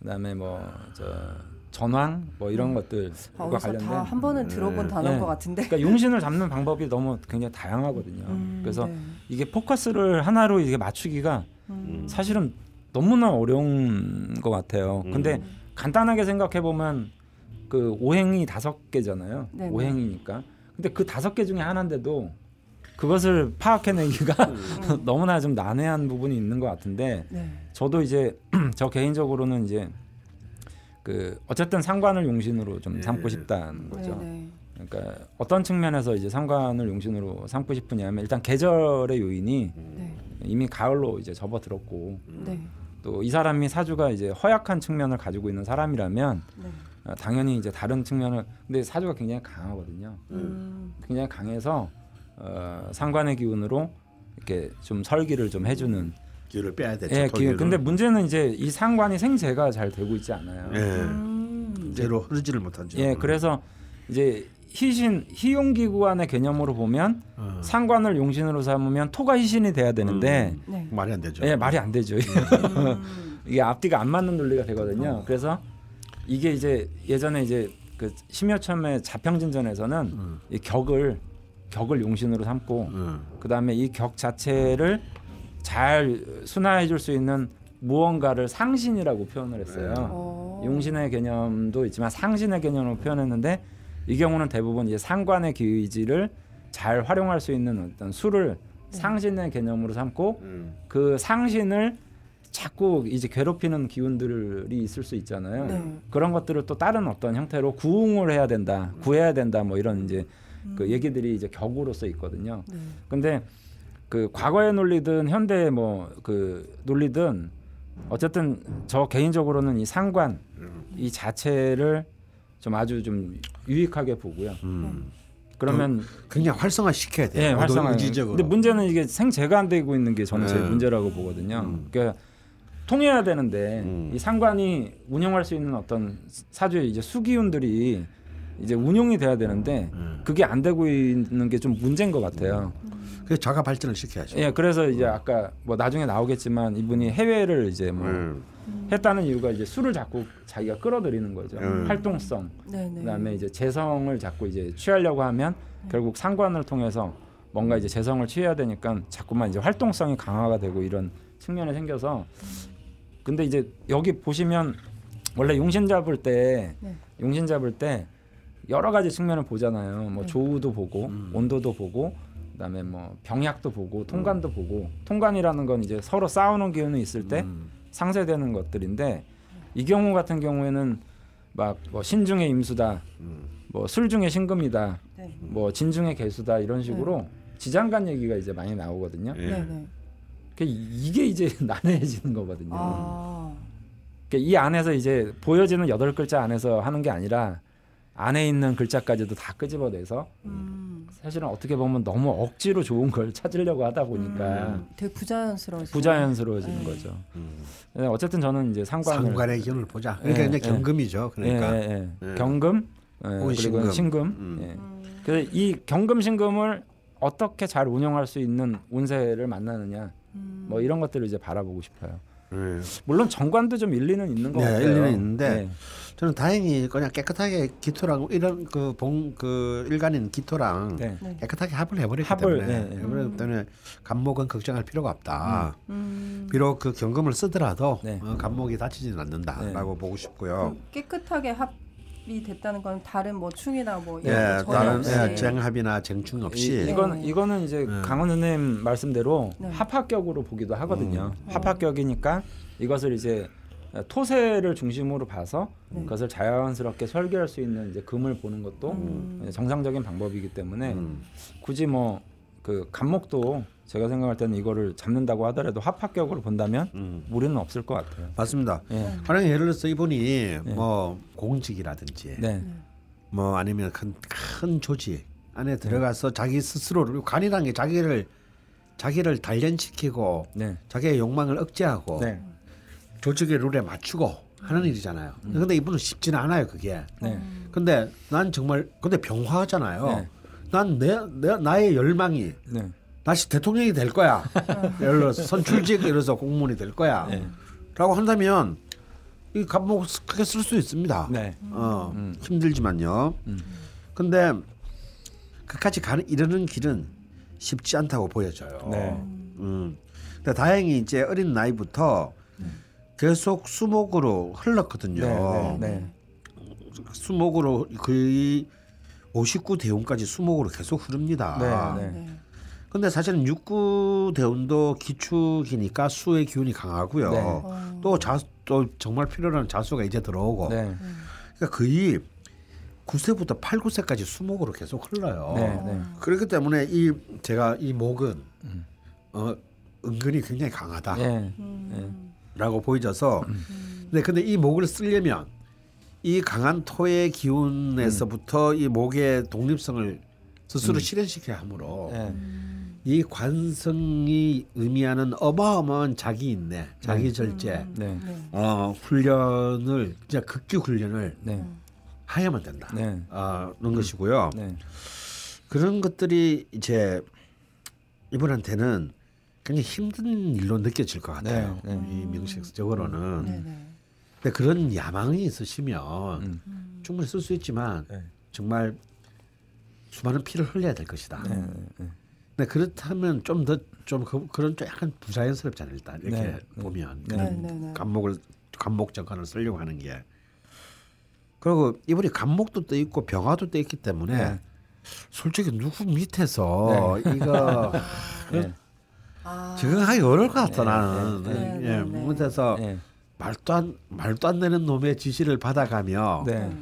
그다음에 뭐저 전황 뭐 이런 것들과 아, 어디서 관련된 다한 번은 네. 들어본 단어인 네. 것 같은데. 그러니까 용신을 잡는 방법이 너무 굉장히 다양하거든요. 음, 그래서 네. 이게 포커스를 하나로 이게 맞추기가 음. 사실은 너무나 어려운 것 같아요. 근데 음. 간단하게 생각해 보면 그 오행이 다섯 개잖아요. 네네. 오행이니까. 근데 그 다섯 개 중에 하나인데도 그것을 파악해내기가 음. 너무나 좀 난해한 부분이 있는 것 같은데 네. 저도 이제 저 개인적으로는 이제 그 어쨌든 상관을 용신으로 좀 네. 삼고 싶다는 거죠. 네. 그러니까 어떤 측면에서 이제 상관을 용신으로 삼고 싶으냐면 일단 계절의 요인이 네. 이미 가을로 이제 접어들었고 네. 또 이 사람이 사주가 이제 허약한 측면을 가지고 있는 사람이라면 네. 어, 당연히 이제 다른 측면을 근데 사주가 굉장히 강하거든요. 음. 굉장히 강해서 어, 상관의 기운으로 이렇게 좀 설기를 좀 해주는 기회를 빼야 되죠. 예, 기운. 토기를. 근데 문제는 이제 이 상관이 생재가 잘 되고 있지 않아요. 예. 음. 제로 흐르지를 못한죠. 예, 그래서 이제 희신 희용기구안의 개념으로 보면 어. 상관을 용신으로 삼으면 토가 희신이 돼야 되는데 음. 네. 말이 안 되죠. 예, 말이 안 되죠. 음. 이게 앞뒤가 안 맞는 논리가 되거든요. 그래서 이게 이제 예전에 이제 그 심여첨의 자평진전에서는 음. 이 격을 격을 용신으로 삼고 음. 그다음에 이 격 자체를 잘 순화해 줄 수 있는 무언가를 상신이라고 표현을 했어요. 어. 용신의 개념도 있지만 상신의 개념으로 표현했는데 이 경우는 대부분 이제 상관의 기의지를 잘 활용할 수 있는 어떤 수를 상신의 개념으로 삼고 음. 그 상신을 자꾸 이제 괴롭히는 기운들이 있을 수 있잖아요. 네. 그런 것들을 또 다른 어떤 형태로 구웅을 해야 된다, 구해야 된다, 뭐 이런 이제 그 얘기들이 이제 격으로서 있거든요. 네. 근데 그 과거의 논리든 현대의 뭐 그 논리든 어쨌든 저 개인적으로는 이 상관 이 자체를 좀 아주 좀 유익하게 보고요. 음. 그러면 굉장히 활성화 시켜야 돼요. 예, 모두 활성화. 의지적으로. 근데 문제는 이게 생재가 안 되고 있는 게 저는 제일 네. 문제라고 보거든요. 음. 그러니까 통해야 되는데 음. 이 상관이 운영할 수 있는 어떤 사주의 이제 수기운들이 이제 운용이 돼야 되는데 음. 그게 안 되고 있는 게 좀 문제인 것 같아요. 그래서 자가 발전을 시켜야죠. 예, 그래서 이제 아까 뭐 나중에 나오겠지만 이분이 해외를 이제 뭐 음. 했다는 이유가 이제 술을 자꾸 자기가 끌어들이는 거죠. 음. 활동성. 네. 네. 그다음에 이제 재성을 자꾸 이제 취하려고 하면 결국 상관을 통해서 뭔가 이제 재성을 취해야 되니까 자꾸만 이제 활동성이 강화가 되고 이런 측면이 생겨서 근데 이제 여기 보시면 원래 용신 잡을 때 네. 용신 잡을 때 여러 가지 측면을 보잖아요. 뭐 네. 조우도 보고 음. 온도도 보고 그다음에 뭐 병약도 보고 통관도 보고 통관이라는 건 이제 서로 싸우는 기운이 있을 때 음. 상쇄되는 것들인데 이 경우 같은 경우에는 막 뭐 신중의 임수다, 뭐 술중의 신금이다, 네. 뭐 진중의 개수다 이런 식으로 지장간 얘기가 이제 많이 나오거든요. 예. 네, 네. 그 이게 이제 난해해지는 거거든요. 아. 그러니까 이 안에서 이제 보여지는 여덟 글자 안에서 하는 게 아니라 안에 있는 글자까지도 다 끄집어내서 음. 사실은 어떻게 보면 너무 억지로 좋은 걸 찾으려고 하다 보니까 음. 되게 부자연스러워지. 부자연스러워지는 네. 거죠. 음. 네, 어쨌든 저는 이제 상관을 상관의 기운을 보자. 그러니까 예, 이제 예. 경금이죠. 그러니까 예, 예. 경금 그리고 신금. 신금. 음. 예. 음. 그래서 이 경금 신금을 어떻게 잘 운영할 수 있는 운세를 만나느냐 음. 뭐 이런 것들을 이제 바라보고 싶어요. 예. 물론 정관도 좀 일리는 있는 것 네, 같아요. 일리는 있는데 네. 저는 다행히 그냥 깨끗하게 기토랑 이런 그봉그 일간인 기토랑 네. 네. 깨끗하게 합을 해버렸기 합을, 때문에 네, 네. 해버렸기 때문에 간목은 걱정할 필요가 없다. 음. 비록 그 경금을 쓰더라도 네. 어, 간목이 다치지는 않는다라고 보고 싶고요. 그 깨끗하게 합 이 됐다는 건 다른 뭐 충이나 뭐 예, 이런 거 전혀 다른 없이. 예, 쟁합이나 쟁충 없이 이, 이거는 네. 이거는 이제 네. 강원 선생님 말씀대로 네. 합합격으로 보기도 하거든요. 음. 합합격이니까 이것을 이제 토세를 중심으로 봐서 네. 그것을 자연스럽게 설계할 수 있는 이제 금을 보는 것도 음. 정상적인 방법이기 때문에 음. 굳이 뭐그 간목도 제가 생각할 때는 이거를 잡는다고 하더라도 합합격으로 본다면 음. 무리는 없을 것 같아요. 맞습니다. 예. 만약 예를 들어서 이분이 뭐 공직이라든지 네. 뭐 아니면 큰, 큰 조직 안에 들어가서 자기 스스로를 간이라는 게 자기를 자기를 단련시키고 네. 자기의 욕망을 억제하고 네. 조직의 룰에 맞추고 하는 일이잖아요. 근데 이분은 쉽지는 않아요, 그게. 네. 근데 난 정말 근데 병화잖아요. 네. 난내 내 나의 열망이 네. 다시 대통령이 될 거야. 예를 들어서 선출직 이래서 공무원이 될 거야. 네. 라고 한다면 이 감목 크게 쓸 수 있습니다. 네. 어, 음. 힘들지만요. 음. 근데 그까지 가는 이르는 길은 쉽지 않다고 보여져요. 네. 음. 근데 다행히 이제 어린 나이부터 계속 수목으로 흘렀거든요. 네. 네. 네. 수목으로 거의 59 대운까지 수목으로 계속 흐릅니다. 네, 네. 네. 근데 사실은 육구 대운도 기축이니까 수의 기운이 강하고요. 네. 어. 또 자, 또 정말 필요한 자수가 이제 들어오고. 네. 그러니까 거의 9세부터 8, 9세까지 수목으로 계속 흘러요. 네. 네. 그렇기 때문에 이 제가 이 목은 어, 은근히 굉장히 강하다 라고 예. 음. 보여져서 근데 근데 이 목을 쓰려면 이 강한 토의 기운에서부터 이 목의 독립성을 스스로 실현시켜야 하므로 예. 이 관성이 의미하는 어마어마한 자기 인내, 자기 절제, 네. 네. 어, 훈련을 진짜 극기 훈련을 네. 해야만 된다. 네. 아, 그런 것이고요. 네. 그런 것들이 이제 이분한테는 굉장히 힘든 일로 느껴질 것 같아요. 네, 네. 이 명식적으로는. 네. 네. 근데 그런 야망이 있으시면 음. 충분히 쓸 수 있지만 네. 정말 수많은 피를 흘려야 될 것이다. 네. 네. 근 데 그렇다면 좀 더좀 그런 좀 약간 부자연스럽잖아요. 일단 이렇게 네, 네. 보면 네, 그런 네, 네. 간목을 간목 정관을 쓰려고 하는 게 그리고 이분이 간목도 떠 있고 병화도 떠 있기 때문에 네. 솔직히 누구 밑에서 이거 네. 아. 적응하기 어려울 것 같아 네, 나는 네, 네, 예, 네, 네. 밑에서 네. 말도 안 말도 안 되는 놈의 지시를 받아가며 네.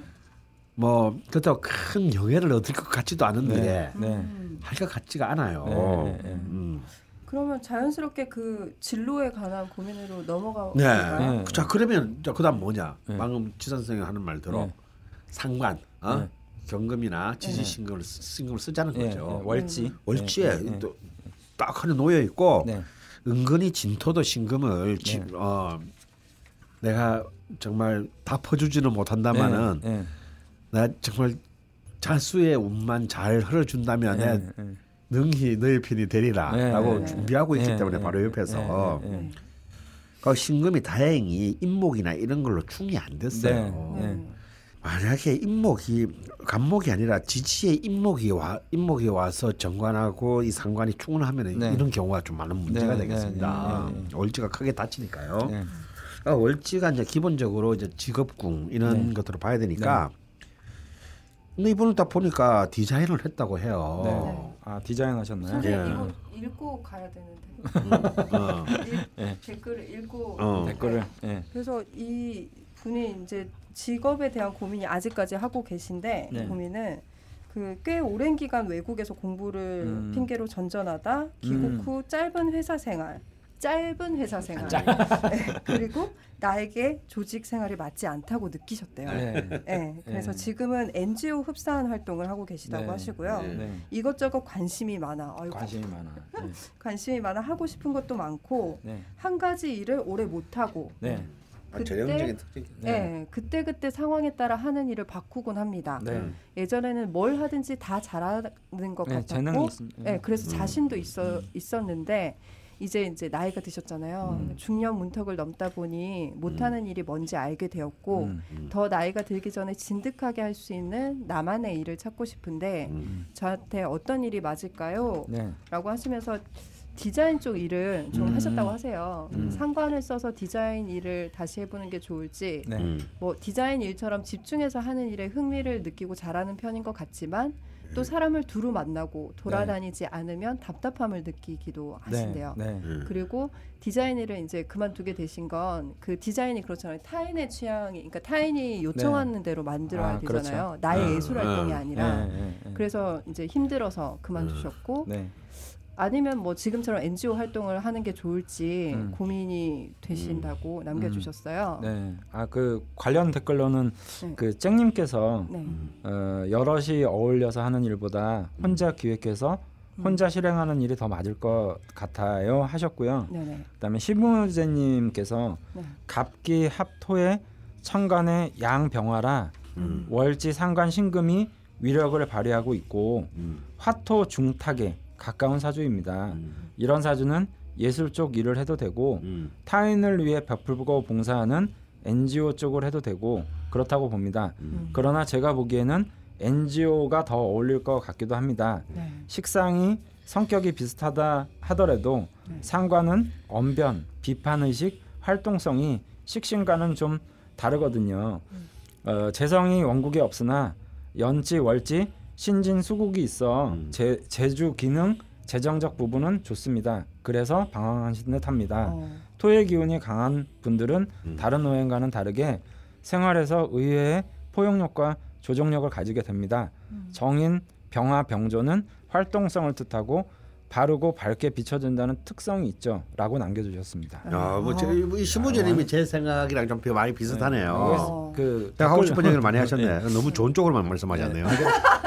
뭐 그렇다고 큰 영예를 얻을 것 같지도 않은데 네. 음. 할것 같지가 않아요. 네, 네, 네. 음. 그러면 자연스럽게 그 진로에 관한 고민으로 넘어가 네. 네. 자 그러면 자, 그다음 뭐냐? 네. 방금 지선 선생님 하는 말대로 네. 상관, 어? 네. 경금이나 네. 지지 신금을 쓰- 신금을 쓰자는 네. 거죠. 네. 월지. 월지에 네. 네. 또딱 하나 놓여 있고 네. 은근히 진토도 신금을 지- 네. 어, 내가 정말 다 퍼주지는 못한다마는 네. 나 정말 자수의 운만 잘 흘러준다면 네. 내 네. 능히 너의 편이 되리라라고 네. 준비하고 있기 네. 때문에 네. 바로 옆에서 네. 네. 그 신금이 다행히 인목이나 이런 걸로 충이 안 됐어요. 네. 네. 만약에 인목이 간목이 아니라 지지의 인목이 와 인목이 와서 정관하고 이 상관이 충을 네. 이런 경우가 좀 많은 문제가 네, 되겠습니다. 네, 네, 네. 월지가 크게 다치니까요. 네. 그러니까 월지가 이제 기본적으로 이제 직업궁 이런 네. 것들을 봐야 되니까. 근데 이분을 딱 보니까 디자인을 했다고 해요. 네. 아 디자인 하셨나요? 예. 선생님 이거 읽고 가야 되는데 어. 읽- 네. 댓글을 읽고 어. 댓글을. 예. 그래서 이 분이 이제 직업에 대한 고민이 아직까지 하고 계신데 네. 이 고민은 그 꽤 오랜 기간 외국에서 공부를 음. 핑계로 전전하다 귀국 음. 후 짧은 회사 생활, 짧은 회사 생활, 네. 그리고 나에게 조직 생활이 맞지 않다고 느끼셨대요. 네. 네. 그래서 네. 지금은 NGO 흡사한 활동을 하고 계시다고 네. 하시고요. 네. 네. 이것저것 관심이 많아. 아이고, 관심이 많아. 네. 관심이 많아 하고 싶은 것도 많고 네. 한 가지 일을 오래 못 하고 그때-. 네. 그때 그때 상황에 따라 하는 일을 바꾸곤 합니다. 네. 예전에는 뭘 하든지 다 잘하는 것 네, 재능이 같았고. 네, 그래서 음. 자신도 있어 있었는데 이제 이제 나이가 드셨잖아요. 음. 중년 문턱을 넘다 보니 못하는 일이 뭔지 알게 되었고 음. 음. 더 나이가 들기 전에 진득하게 할 수 있는 나만의 일을 찾고 싶은데 음. 저한테 어떤 일이 맞을까요? 네. 라고 하시면서 디자인 쪽 일을 좀 음. 하셨다고 하세요. 음. 상관을 써서 디자인 일을 다시 해보는 게 좋을지 네. 음. 뭐 디자인 일처럼 집중해서 하는 일에 흥미를 느끼고 잘하는 편인 것 같지만 또 사람을 두루 만나고 돌아다니지 않으면 답답함을 느끼기도 하신대요. 네. 네. 음. 그리고 디자인 일을 이제 그만두게 되신 건 그 디자인이 그렇잖아요. 타인의 취향이 그러니까 타인이 요청하는 대로 만들어야 아, 그렇죠. 되잖아요. 나의 음, 예술 활동이 음. 아니라. 네, 네, 네. 그래서 이제 힘들어서 그만두셨고 네. 아니면 뭐 지금처럼 NGO 활동을 하는 게 좋을지 음. 고민이 되신다고 남겨주셨어요. 네. 아 그 관련 댓글로는 네. 그 쨍님께서 네. 어, 여럿이 어울려서 하는 일보다 혼자 기획해서 음. 혼자 실행하는 일이 더 맞을 것 같아요 하셨고요. 네네. 그다음에 시무제님께서 네. 갑기 합토의 천간의 양병화라 음. 월지 상관 신금이 위력을 발휘하고 있고 음. 화토 중탁에 가까운 사주입니다. 음. 이런 사주는 예술 쪽 일을 해도 되고 음. 타인을 위해 베풀고 봉사하는 NGO 쪽을 해도 되고 그렇다고 봅니다. 음. 그러나 제가 보기에는 NGO가 더 어울릴 것 같기도 합니다. 네. 식상이 성격이 비슷하다 하더라도 네. 상관은 언변, 비판 의식, 활동성이 식신과는 좀 다르거든요. 음. 어, 재성이 원국에 없으나 연지 월지 신진 수국이 있어 음. 제, 제주 기능 재정적 부분은 좋습니다. 그래서 방황하신 듯합니다. 어. 토의 기운이 강한 분들은 음. 다른 오행과는 다르게 생활에서 의외의 포용력과 조정력을 가지게 됩니다. 음. 정인, 병화, 병조는 활동성을 뜻하고 바르고 밝게 비춰준다는 특성이 있죠.라고 남겨주셨습니다. 야, 뭐 아. 제, 이 신부제님이 제 생각이랑 좀 많이 비슷하네요. 어. 그 하고 댓글- 싶은 얘기를 많이 하셨네. 너무 좋은 쪽으로만 말씀하셨네요.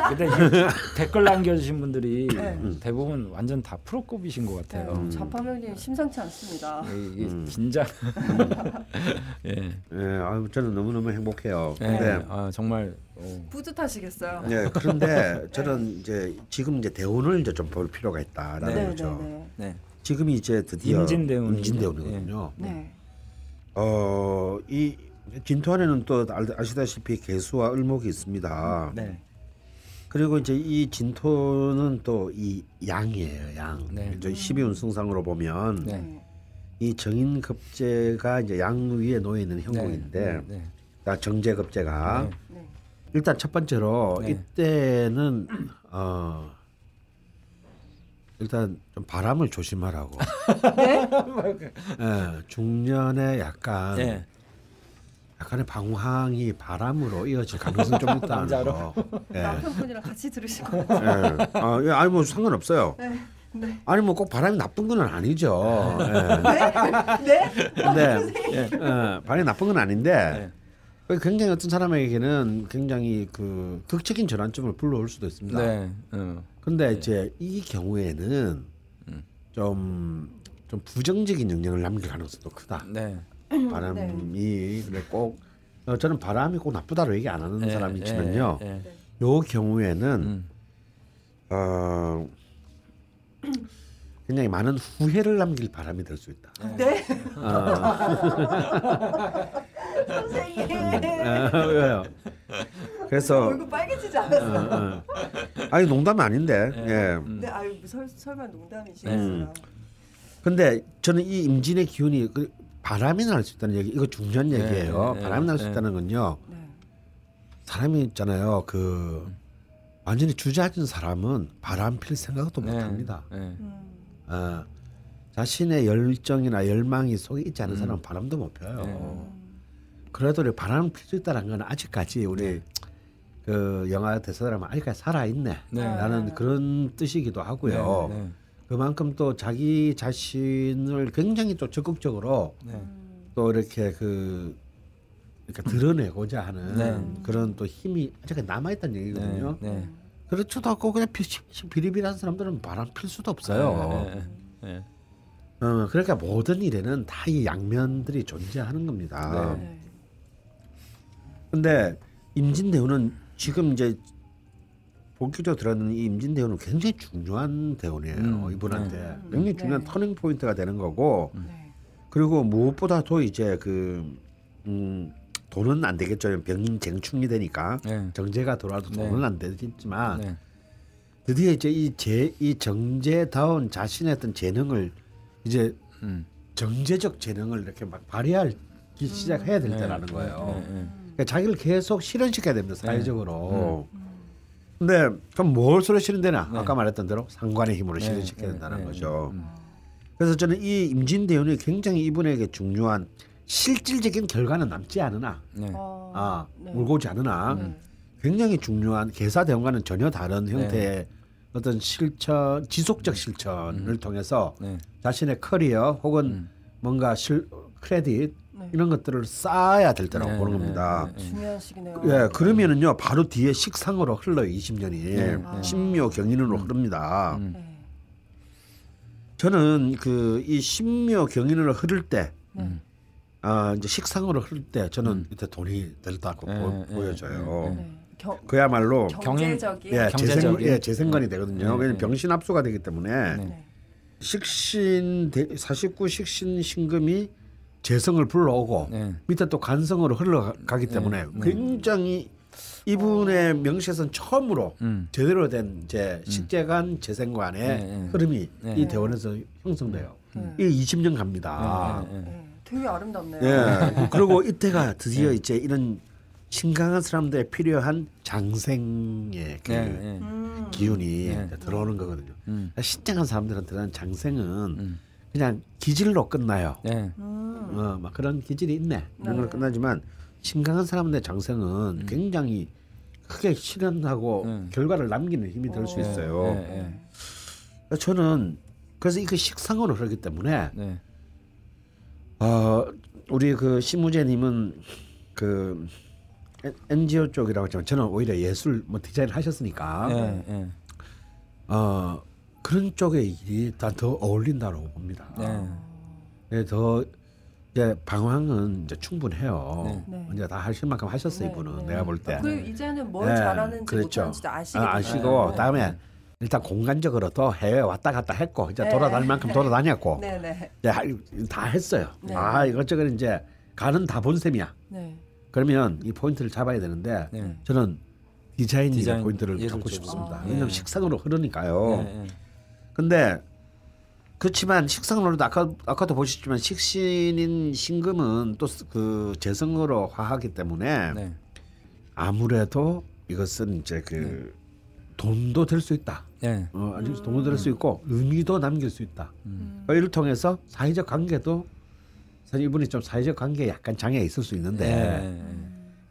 근데 이게 댓글 남겨주신 분들이 네. 대부분 완전 다 프로급이신 것 네, 같아요. 음. 자파명님 심상치 않습니다. 이게 음. 긴장. 예. 예, 아유, 저는 너무 너무 행복해요. 예. 근데 아, 정말 어, 뿌듯하시겠어요. 예, 그런데 저는 이제 지금 이제 대운을 이제 좀 볼 필요가 있다라는 네, 거죠. 네, 네. 지금이 이제 드디어 임진대운이죠. 임진대운이거든요. 네. 네. 어, 이 진토 안에는 또 알- 아시다시피 개수와 을목이 있습니다. 네. 그리고 이제 이 진토는 또 이 양이에요, 양. 네. 이제 12운 승상으로 보면 네. 네. 이 정인급제가 이제 양 위에 놓여 있는 네. 형국인데, 네. 정제급제가 네. 네. 일단 첫 번째로 네. 이때는 어 일단 좀 바람을 조심하라고. 네? 예, 중년에 약간 네. 약간의 방황이 바람으로 이어질 가능성이 좀 있다는? 거. 예. 남편분이랑 같이 예. 아, 예, 아니 뭐 상관없어요. 네. 네. 아니 뭐 꼭 바람이 나쁜 건 아니죠. 예. 네? 근데 예, 바람이 나쁜 건 아닌데 네. 굉장히 어떤 사람에게는 굉장히 그 극적인 전환점을 불러올 수도 있습니다. 네. 어. 근데 이제 이 경우에는 음. 좀, 좀 부정적인 영향을 남길 가능성도 크다. 네. 바람이 근데 꼭 어, 저는 바람이 꼭 나쁘다로 얘기 안 하는 사람이지만요. 예, 예, 예. 요 경우에는 음. 어, 굉장히 많은 후회를 남길 바람이 될 수 있다. 네? 어, 선생님. 어, 왜요? 그래서 얼굴 빨개지지 않았어요. 어, 어. 아니 농담이 아닌데. 예. 음. 네, 아유 설, 설마 농담이시겠어요? 음. 근데 저는 이 임진의 기운이 그 바람이 날 수 있다는 얘기 이거 중요한 네, 얘기예요. 네, 바람이 날수 네. 있다는 건요. 네. 사람이 있잖아요. 그 완전히 주저앉은 사람은 바람 필 생각도 네. 못 합니다. 네. 음. 어, 자신의 열정이나 열망이 속에 있지 않은 음. 사람은 바람도 못 펴요. 네. 음. 그래도 바람 필수 있다는 건 아직까지 우리 그 영화 대사라면 아직까지 살아 있네. 네. 라는 그런 뜻이기도 하고요. 네, 네, 그만큼 또 자기 자신을 굉장히 또 적극적으로 네. 또 이렇게 그 이렇게 드러내고자 하는 네. 그런 또 힘이 아직 남아 있다는 얘기거든요. 네, 네. 그렇지도 않고 그냥 비, 비리비리한 사람들은 바람 필 수도 없어요. 네, 네, 어, 그러니까 모든 일에는 다 이 양면들이 존재하는 겁니다. 네. 네. 근데 임진대우는 지금 이제 본격적으로 들어가는 이 임진대우는 굉장히 중요한 대우네요. 음, 이분한테 네. 굉장히 네. 중요한 터닝 포인트가 되는 거고 네. 그리고 무엇보다도 이제 그 음, 돈은 안 되겠죠. 병인 쟁충이 되니까 네. 정제가 돌아도 네. 돈은 안 되겠지만 네. 드디어 이제 이 제 이 정제다운 자신의 어떤 재능을 이제 음. 정제적 재능을 이렇게 막 발휘하기 시작해야 될 네. 때라는 거예요. 네, 네. 그러니까 자기를 계속 실현시켜야 됩니다 사회적으로. 근데 그럼 무엇으로 실현되나? 네. 아까 말했던 대로 상관의 힘으로 네, 실현시켜야 네, 된다는 네, 거죠. 음. 그래서 저는 이 임진대운이 굉장히 이분에게 중요한 실질적인 결과는 남지 않으나, 네. 어, 아 네. 울고 오지 않으나 네. 굉장히 중요한 개사 대원과는 전혀 다른 네. 형태의 어떤 실천, 지속적 실천을 통해서 네. 자신의 커리어 혹은 음. 뭔가 실 크레딧 네. 이런 것들을 쌓아야 될 때라고 네, 보는 네, 겁니다. 중요한 시기네요. 예, 그러면은요 바로 뒤에 식상으로 흘러요 20년이 네, 네. 신묘 경인으로 흐릅니다. 음. 네. 저는 그 이 신묘 경인으로 흐를 때, 네. 아 이제 식상으로 흐를 때 저는 이때 돈이 들다고 네, 보, 네, 보여져요. 네. 경, 그야말로 경제적인 예, 재생, 경제적인. 예, 재생관이 되거든요. 네, 왜냐면 네. 병신 압수가 되기 때문에 네. 네. 식신 대- 49 식신 신금이 재성을 불러오고 네. 밑에 또 간성으로 흘러가기 때문에 네. 굉장히 이분의 명시에서는 처음으로 음. 제대로 된 이제 식재관 재생관의 네, 네. 흐름이 네. 이 대원에서 형성돼요. 네. 이 20년 갑니다. 되게 아름답네요. 예. 그리고 이때가 드디어 이제 이런 신강한 사람들에 필요한 장생의 그 네, 네. 음. 기운이 네. 이제 들어오는 거거든요. 음. 신장한 사람들한테는 장생은 음. 그냥 기질로 끝나요. 네. 음. 어, 막 그런 기질이 있네. 이런 네. 걸 끝나지만 신강한 사람들의 장생은 음. 굉장히 크게 실현하고 네. 결과를 남기는 힘이 될수 어. 있어요. 저는 그래서 이거 식상으로 그러기 때문에 네. 어 우리 그 심우재님은 그 엔- NGO 쪽이라고 했지만 저는 오히려 예술 뭐 디자인을 하셨으니까 네, 네. 어 그런 쪽의 일이 다더 어울린다고 봅니다. 네. 네, 더 이제 방황은 이제 충분해요. 네. 네. 이제 다 하실 만큼 하셨어요 네, 이분은 네. 내가 볼 때. 그리고 이제는 뭘 네, 잘하는지 그렇죠. 못하는지도 아. 아시고 네. 다음에 일단 공간적으로도 해외 왔다 갔다 했고 이제 네. 돌아다닐 만큼 돌아다녔고 네 네. 이제 하- 다 했어요. 네. 아 이것저것 이제 가는 다 본 셈이야. 네. 그러면 이 포인트를 잡아야 되는데 네. 저는 디자인, 디자인 포인트를 잡고 쪽으로. 싶습니다. 아. 왜냐면 네. 식상으로 흐르니까요. 네, 네. 근데 그렇지만 식상으로도 아까 아까도 보셨지만 식신인 신금은 또 그 재성으로 화하기 때문에 네. 아무래도 이것은 이제 그 돈도 될 수 있다. 네. 어, 아니 돈도 될수 있고 의미도 남길 수 있다. 음. 어, 이를 통해서 사회적 관계도 사실 이분이 좀 사회적 관계에 약간 장애가 있을 수 있는데 네.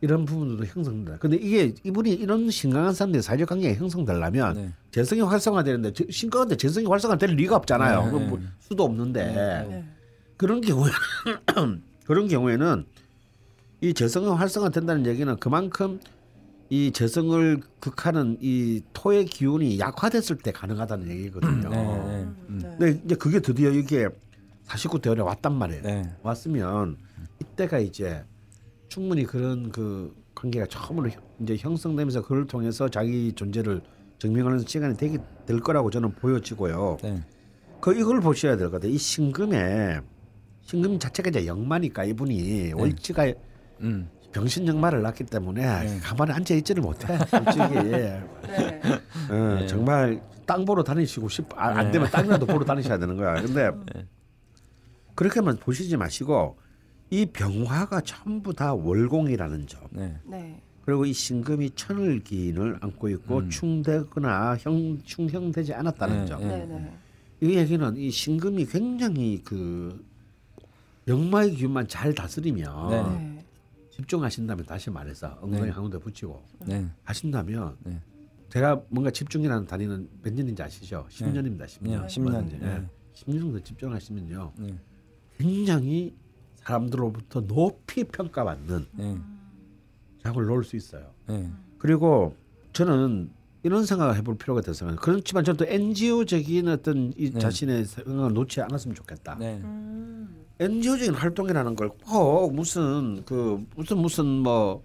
이런 부분들도 형성된다. 근데 이게 이분이 이런 신강한 사람들이 사회적 관계가 형성되려면 네. 재성이 활성화되는데 재- 신강한데 재성이 활성화될 리가 없잖아요. 네, 그건 뭐 네. 수도 없는데 네. 그런 경우에 그런 경우에는 이 재성이 활성화된다는 얘기는 그만큼 이 재성을 극하는 이 토의 기운이 약화됐을 때 가능하다는 얘기거든요. 네, 네. 음. 네. 근데 이제 그게 드디어 이게 49 대원에 왔단 말이에요. 네. 왔으면 이때가 이제 충분히 그런 그 관계가 처음으로 형- 이제 형성되면서 그걸 통해서 자기 존재를 증명하는 시간이 되게 될 거라고 저는 보여지고요. 네. 그 이걸 보셔야 될 것 같아요. 이 신금에 신금 자체가 이제 영마니까 이분이 월지가 음. 영마를 낳기 때문에 네. 가만히 앉아 있지를 못해. 솔직히 네. 어, 네. 정말 땅 보러 다니시고 싶. 아, 안 네. 되면 땅이라도 보러 다니셔야 되는 거야. 근데 네. 그렇게만 보시지 마시고 이 병화가 전부 다 월공이라는 점. 그리고 이 신금이 천을 기인을 안고 있고 음. 충되거나 형 충형되지 않았다는 네, 점. 이 얘기는 이 신금이 굉장히 그 역마의 기운만 잘 다스리면 네. 네. 집중하신다면 다시 말해서 엉덩이 네. 한 군데 붙이고 네. 하신다면 네. 제가 뭔가 집중이라는 단위는 몇 년인지 아시죠? 10년입니다. 10년. 네, 10년. 예. 네. 10년 정도 집중하시면요. 네. 굉장히 사람들로부터 높이 평가받는 네. 작업을 놓을 수 있어요. 네. 그리고 저는 이런 생각을 해볼 필요가 있어요. 그렇지만 저도 NGO적인 어떤 이 네. 자신의 생각을 놓지 않았으면 좋겠다. 네. 음. NGO적인 활동이라는 걸 꼭 무슨 그 무슨 무슨 뭐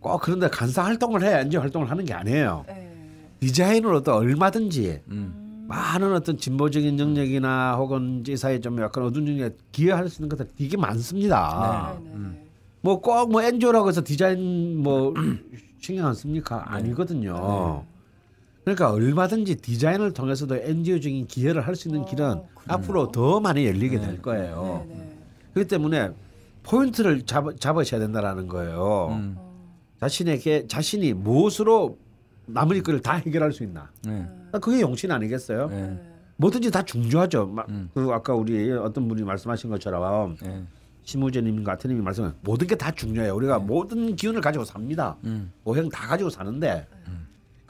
꼭 그런데 간사 활동을 해 NGO 활동을 하는 게 아니에요. 네. 디자인으로도 얼마든지 음. 많은 어떤 진보적인 영역이나 혹은 이 사회 좀 약간 어두운 영역에 기여할 수 있는 것들 되게 많습니다. 네, 네, 음. 네. 뭐꼭뭐 NGO라고 해서 디자인 뭐 신경 안 씁니까? 아니거든요. 그러니까 얼마든지 디자인을 통해서도 NGO적인 기여를 할 수 있는 어, 길은 그래요? 앞으로 더 많이 열리게 네. 될 거예요. 네, 네. 그렇기 때문에 포인트를 잡, 잡으셔야 된다라는 거예요. 음. 어. 자신에게 자신이 무엇으로 남의 일거리를 다 해결할 수 있나? 네. 그게 용신 아니겠어요? 네. 네. 뭐든지 다 중요하죠. 마- 음. 그 아까 우리 어떤 분이 말씀하신 것처럼 네. 심우재님 같은 님이 말씀한 모든 게 다 중요해요. 우리가 네. 모든 기운을 가지고 삽니다. 음. 오행 다 가지고 사는데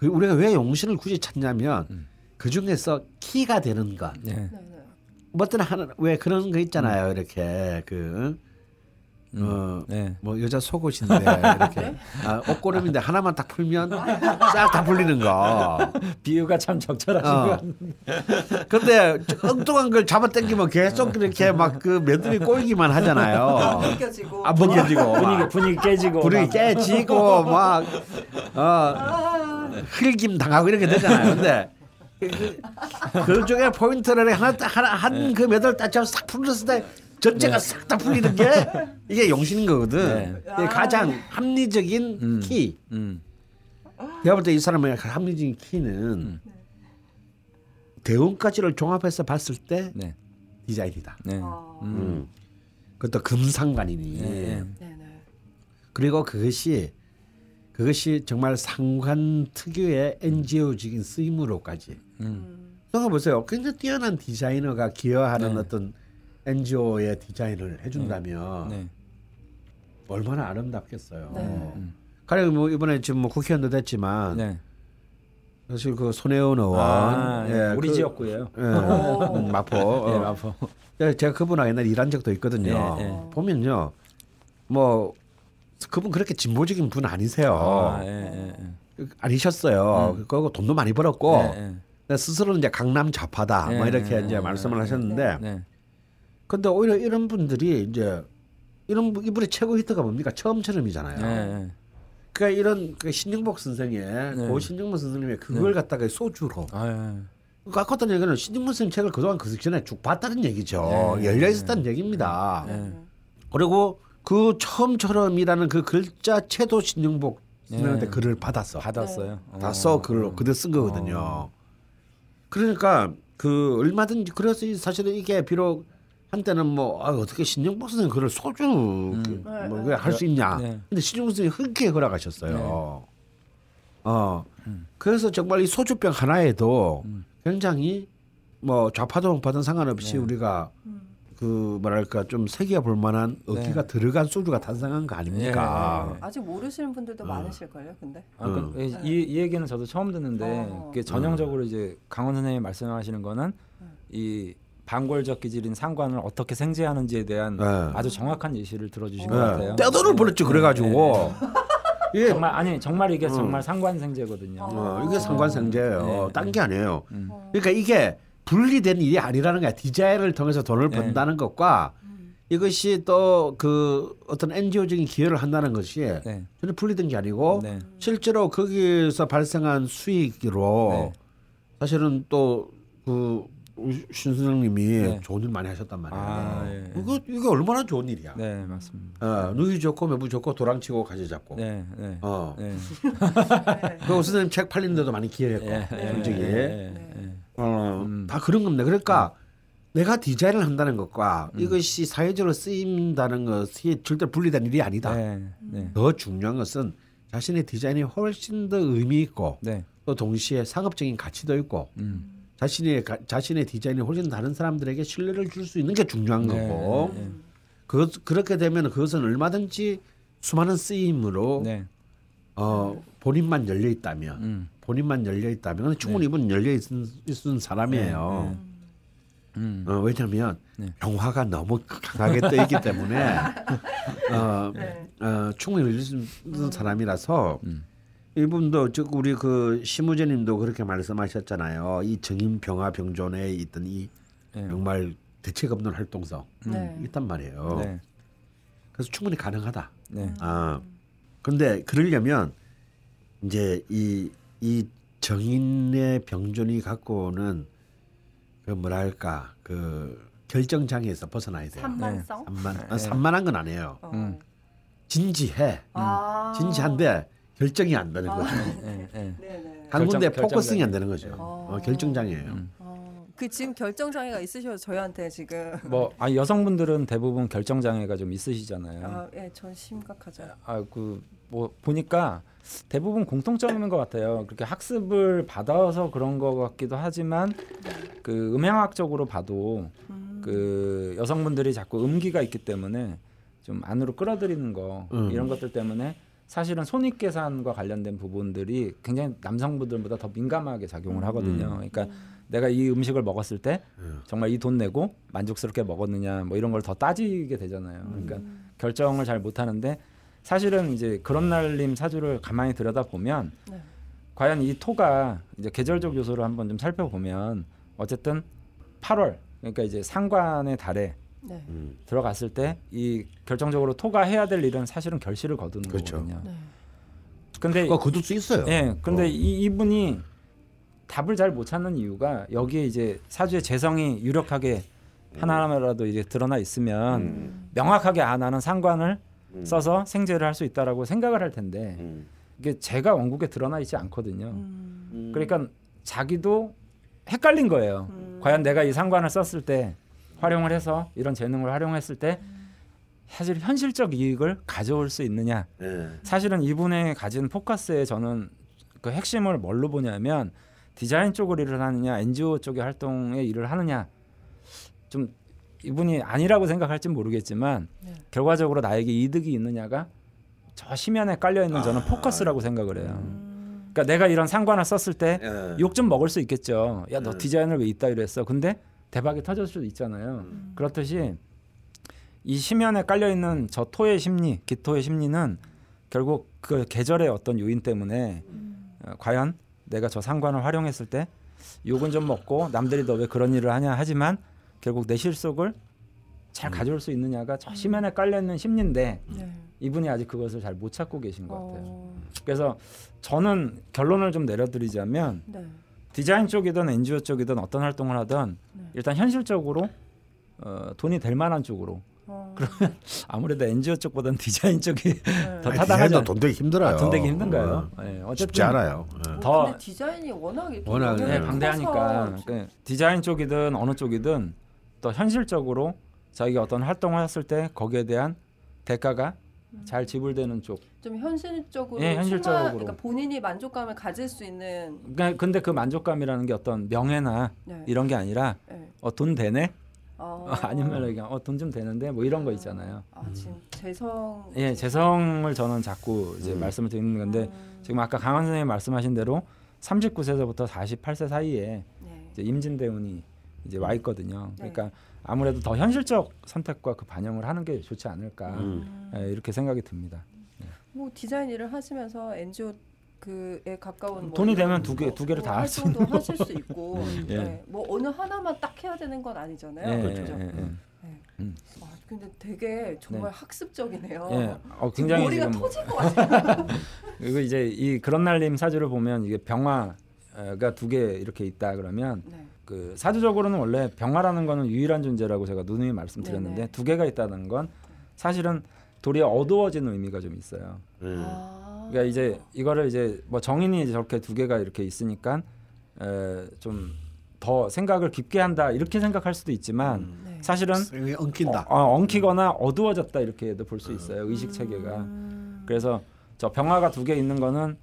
그 우리가 왜 용신을 굳이 찾냐면 음. 그 중에서 키가 되는 것. 네. 네, 네. 뭐 어떤 하는 왜 그런 거 있잖아요. 이렇게 그 어. 네. 뭐 여자 속옷인데 이렇게 아, 옷고름인데 하나만 딱 풀면 싹 다 풀리는 거. 비유가 참 적절하신 어. 것 같아요. 근데 엉뚱한 걸 잡아당기면 계속 이렇게 막그 매듭이 꼬이기만 하잖아요. 벗겨지고. 안 벗겨지고 분위기 막 분위기 깨지고 막. 깨지고 막 어, 아, 흘김 당하고 이렇게 되잖아요. 근데 그, 그 중에 포인트를 하나 딱- 하나 한그 매듭을 딱 잡아 싹 풀었을 때 전체가 싹 다 풀리는 게 이게 용신인 거거든. 네. 가장 합리적인 음. 키. 음. 내가 볼 때 이 사람의 합리적인 키는 대운까지를 종합해서 봤을 때 네. 디자인이다. 네. 아. 음. 음. 그것도 금상관이니. 네. 네. 네, 네. 그리고 그것이 그것이 정말 상관 특유의 NGO적인 쓰임으로까지. 음. 음. 생각해 보세요. 굉장히 뛰어난 디자이너가 기여하는 네. 어떤 NGO의 디자인을 해준다면 네. 얼마나 아름답겠어요. 네. 음. 가령 뭐 이번에 지금 뭐 국회의원도 됐지만 네. 사실 그 손혜원 의원, 아, 예, 우리 그- 지역구예요. 예, 음, 마포. 예, 어. 마포. 예, 제가 그분하고 옛날에 일한 적도 있거든요. 예, 예. 보면요, 뭐 그분 그렇게 진보적인 분 아니세요. 아, 예, 예, 아니셨어요. 음. 그거 돈도 많이 벌었고 예. 스스로는 이제 강남 좌파다, 예, 뭐 이렇게 예, 이제 예, 말씀을 예, 하셨는데, 네. 근데 오히려 이런 분들이 이제 이런 분- 이분의 최고 히트가 뭡니까? 처음처럼이잖아요. 예, 예. 그러니까 이런 그 신영복 선생의 네. 고 신영복 선생님의 그걸 네. 갖다가 소주로 아, 예. 그러니까 아까 어떤 얘기는 신영복 선생 책을 그동안 그 전에 쭉 봤다는 얘기죠. 네. 열려 있었다는 얘기입니다. 네. 그리고 그 처음처럼이라는 그 글자체도 신영복 선생한테 네. 글을 받았어. 받았어요. 다써 글로 그대 쓴 거거든요. 그러니까 그 얼마든지 그래서 이 사실은 이게 비록 한때는 뭐 아, 어떻게 신영복 선생 글을 소주 음. 뭐 할 수 있냐. 네. 근데 신영복 선생이 흔쾌히 허락하셨어요. 네. 어 음. 그래서 정말 이 소주병 하나에도 음. 굉장히 뭐 좌파든 우파든 상관없이 네. 우리가 음. 그 뭐랄까 좀 새겨 볼 만한 어기가 네. 들어간 소주가 탄생한 거 아닙니까? 네. 아직 모르시는 분들도 어. 많으실 걸요, 근데. 아, 그, 음. 이, 이 얘기는 저도 처음 듣는데 어. 전형적으로 이제 강원 선생님이 말씀하시는 거는 이 반골적 기질인 상관을 어떻게 생제하는지에 대한 네. 아주 정확한 예시를 들어주신 것 네. 같아요. 떼돈을 벌었죠 그래가지고 네, 이게 정말 아니 정말 이게 음. 정말 상관생제거든요. 어, 이게 상관생제예요. 네. 딴게 아니에요. 음. 그러니까 이게 분리된 일이 아니라는 거야. 디자인을 통해서 돈을 네. 번다는 것과 음. 이것이 또 그 어떤 NGO적인 기여를 한다는 것이 네. 전혀 분리된 게 아니고 네. 실제로 거기서 발생한 수익으로 네. 사실은 또 그 신 선생님이 네. 좋은 일 많이 하셨단 말이에요. 아, 예. 이거 이게 얼마나 좋은 일이야. 네, 맞습니다. 어, 누이 좋고 매부 좋고 도랑치고 가지 잡고. 네, 네. 어. 네. 네. 그 선생님 책 팔리는 데도 많이 기여했고. 예, 예, 솔직히. 예, 네. 예. 어, 음. 다 그런 겁니다. 그러니까 내가 디자인을 한다는 것과 이것이 사회적으로 쓰인다는 것이 절대 분리된 일이 아니다. 네, 네, 더 중요한 것은 자신의 디자인이 훨씬 더 의미 있고 네. 또 동시에 상업적인 가치도 있고 음. 자신의 가- 자신의 디자인이 훨씬 다른 사람들에게 신뢰를 줄 수 있는 게 중요한 네, 거고 네, 네. 그 그렇게 되면 그것은 얼마든지 수많은 쓰임으로 네. 어, 본인만 열려 있다면 음. 본인만 열려 있다면 충분히 이분 열려 있은, 있은 사람이에요. 음. 어, 왜냐하면 네. 병화가 너무 강하게 떠 있기 때문에 어, 네. 어, 충분히 열릴 수 있는 사람이라서 음. 이분도 즉 우리 그 심우재님도 그렇게 말씀하셨잖아요. 이 정인 병화 병존에 있던 이 네. 정말 대책 없는 활동성 네. 있단 말이에요. 네. 그래서 충분히 가능하다. 네. 아 근데 그러려면 이제 이 이 정인의 병존이 갖고 오는 그 뭐랄까 그 결정 장애에서 벗어나야 돼요. 산만성. 산만 네. 아, 산만한 건 아니에요. 어. 음. 진지해, 아. 진지한데 결정이 안 되는 거죠. 네. 네. 네 네. 한 군데 결정 focusing이 안. 되는 거죠. 어. 어, 결정 장애예요. 음. 어. 그 지금 결정 장애가 있으셔서 저희한테 지금 뭐 아, 여성분들은 대부분 결정 장애가 좀 있으시잖아요. 아, 예, 전 심각하죠. 아 그 뭐 보니까 대부분 공통점인 것 같아요. 그렇게 학습을 받아서 그런 것 같기도 하지만 그 음양학적으로 봐도 음. 그 여성분들이 자꾸 음기가 있기 때문에 좀 안으로 끌어들이는 거 음. 이런 것들 때문에 사실은 손익 계산과 관련된 부분들이 굉장히 남성분들보다 더 민감하게 작용을 하거든요. 그러니까 내가 이 음식을 먹었을 때 음. 정말 이 돈 내고 만족스럽게 먹었느냐 뭐 이런 걸 더 따지게 되잖아요. 그러니까 결정을 잘 못 하는데 사실은 이제 그런 날림 사주를 가만히 들여다 보면 네. 과연 이 토가 이제 계절적 요소를 한번 좀 살펴보면 어쨌든 8월 그러니까 이제 상관의 달에 네. 음. 들어갔을 때 이 결정적으로 토가 해야 될 일은 사실은 결실을 거두는 그렇죠. 거거든요. 네. 근데 그거 거둘 수 있어요. 예, 근데 어. 이, 이분이 답을 잘 못 찾는 이유가 여기에 이제 사주의 재성이 유력하게 하나라도 이제 드러나 있으면 음. 명확하게 아 나는 상관을 음. 써서 생재를 할 수 있다라고 생각을 할 텐데 음. 이게 제가 원국에 드러나 있지 않거든요. 음. 음. 그러니까 자기도 헷갈린 거예요. 음. 과연 내가 이 상관을 썼을 때 활용을 해서 이런 재능을 활용했을 때 사실 현실적 이익을 가져올 수 있느냐 예. 사실은 이분의 가진 포커스에 저는 그 핵심을 뭘로 보냐면 디자인 쪽으로 일을 하느냐 NGO 쪽의 활동에 일을 하느냐 좀 이분이 아니라고 생각할진 모르겠지만 네. 결과적으로 나에게 이득이 있느냐가 저 심연에 깔려 있는 저는 포커스라고 생각을 해요. 음. 그러니까 내가 이런 상관을 썼을 때 예. 욕좀 먹을 수 있겠죠. 야너 음. 디자인을 왜 이따 이랬어? 근데 대박이 터질 수도 있잖아요. 음. 그렇듯이 이 심연에 깔려 있는 저 토의 심리, 기토의 심리는 결국 그 계절의 어떤 요인 때문에 음. 어, 과연 내가 저 상관을 활용했을 때 욕은 좀 먹고 남들이 너 왜 그런 일을 하냐 하지만 결국 내 실속을 잘 음. 가져올 수 있느냐가 저 심연에 깔려 있는 심리인데 네. 이분이 아직 그것을 잘 못 찾고 계신 것 같아요. 어. 그래서 저는 결론을 좀 내려드리자면 네. 디자인 쪽이든 NGO 쪽이든 어떤 활동을 하든 네. 일단 현실적으로 어, 돈이 될 만한 쪽으로 어. 아무래도 NGO 쪽보다는 디자인 쪽이 네. 더 타당하죠. 돈 되기 힘들어요. 아, 돈 되기 힘든가요? 어, 예, 쉽지 않아요. 예. 더- 근데 디자인이 워낙 워낙, 네, 네, 방대하니까 그 디자인 쪽이든 어느 쪽이든 또 현실적으로 자기가 어떤 활동을 했을 때 거기에 대한 대가가 잘 지불되는 쪽. 좀 현실적으로 예, 현실적으로. 충만- 그러니까 본인이 만족감을 가질 수 있는 그러니까 근데 그 만족감이라는 게 어떤 명예나 네. 이런 게 아니라 네. 어, 돈 되네? 어. 어, 아니면 그냥 어, 돈 좀 되는데 뭐 이런 거 있잖아요. 아 지금 재성 예, 재성을 저는 자꾸 이제 음. 말씀을 드리는 건데 음, 지금 아까 강한 선생님 말씀하신 대로 39세서부터 48세 사이에 네. 이제 임진 대운이 이제 와 있거든요. 네. 그러니까 아무래도 더 현실적 선택과 그 반영을 하는 게 좋지 않을까 음. 예, 이렇게 생각이 듭니다. 뭐 디자인 일을 하시면서 NGO 그에 가까운 뭐 돈이 이런 되면 두 개- 뭐두 개를 다 할수 하실 수 있고 음. 예. 네. 뭐 어느 하나만 딱 해야 되는 건 아니잖아요. 예, 그렇죠? 예, 예, 예. 아, 근데 되게 정말 학습적이네요. 예, 어, 굉장히 머리가 지금 터질 것 같아요. 그리고 이제 이 그런 날림 사주를 보면 이게 병화가 두 개 이렇게 있다 그러면 네. 그 사주적으로는 원래 병화라는 거는 유일한 존재라고 제가 누누이 말씀드렸는데 네네. 두 개가 있다는 건 사실은 도리어 어두워지는 의미가 좀 있어요. 예. 아. 그러니까 이제 이거를 이제 뭐 정인이 이제 저렇게 두 개가 이렇게 있으니까 좀 더 생각을 깊게 한다 이렇게 생각할 수도 있지만 음. 네. 사실은 엉킨다. 어, 어, 엉키거나 어두워졌다 이렇게도 볼 수 있어요 의식 체계가. 음. 그래서 저 병화가 두 개 있는 거는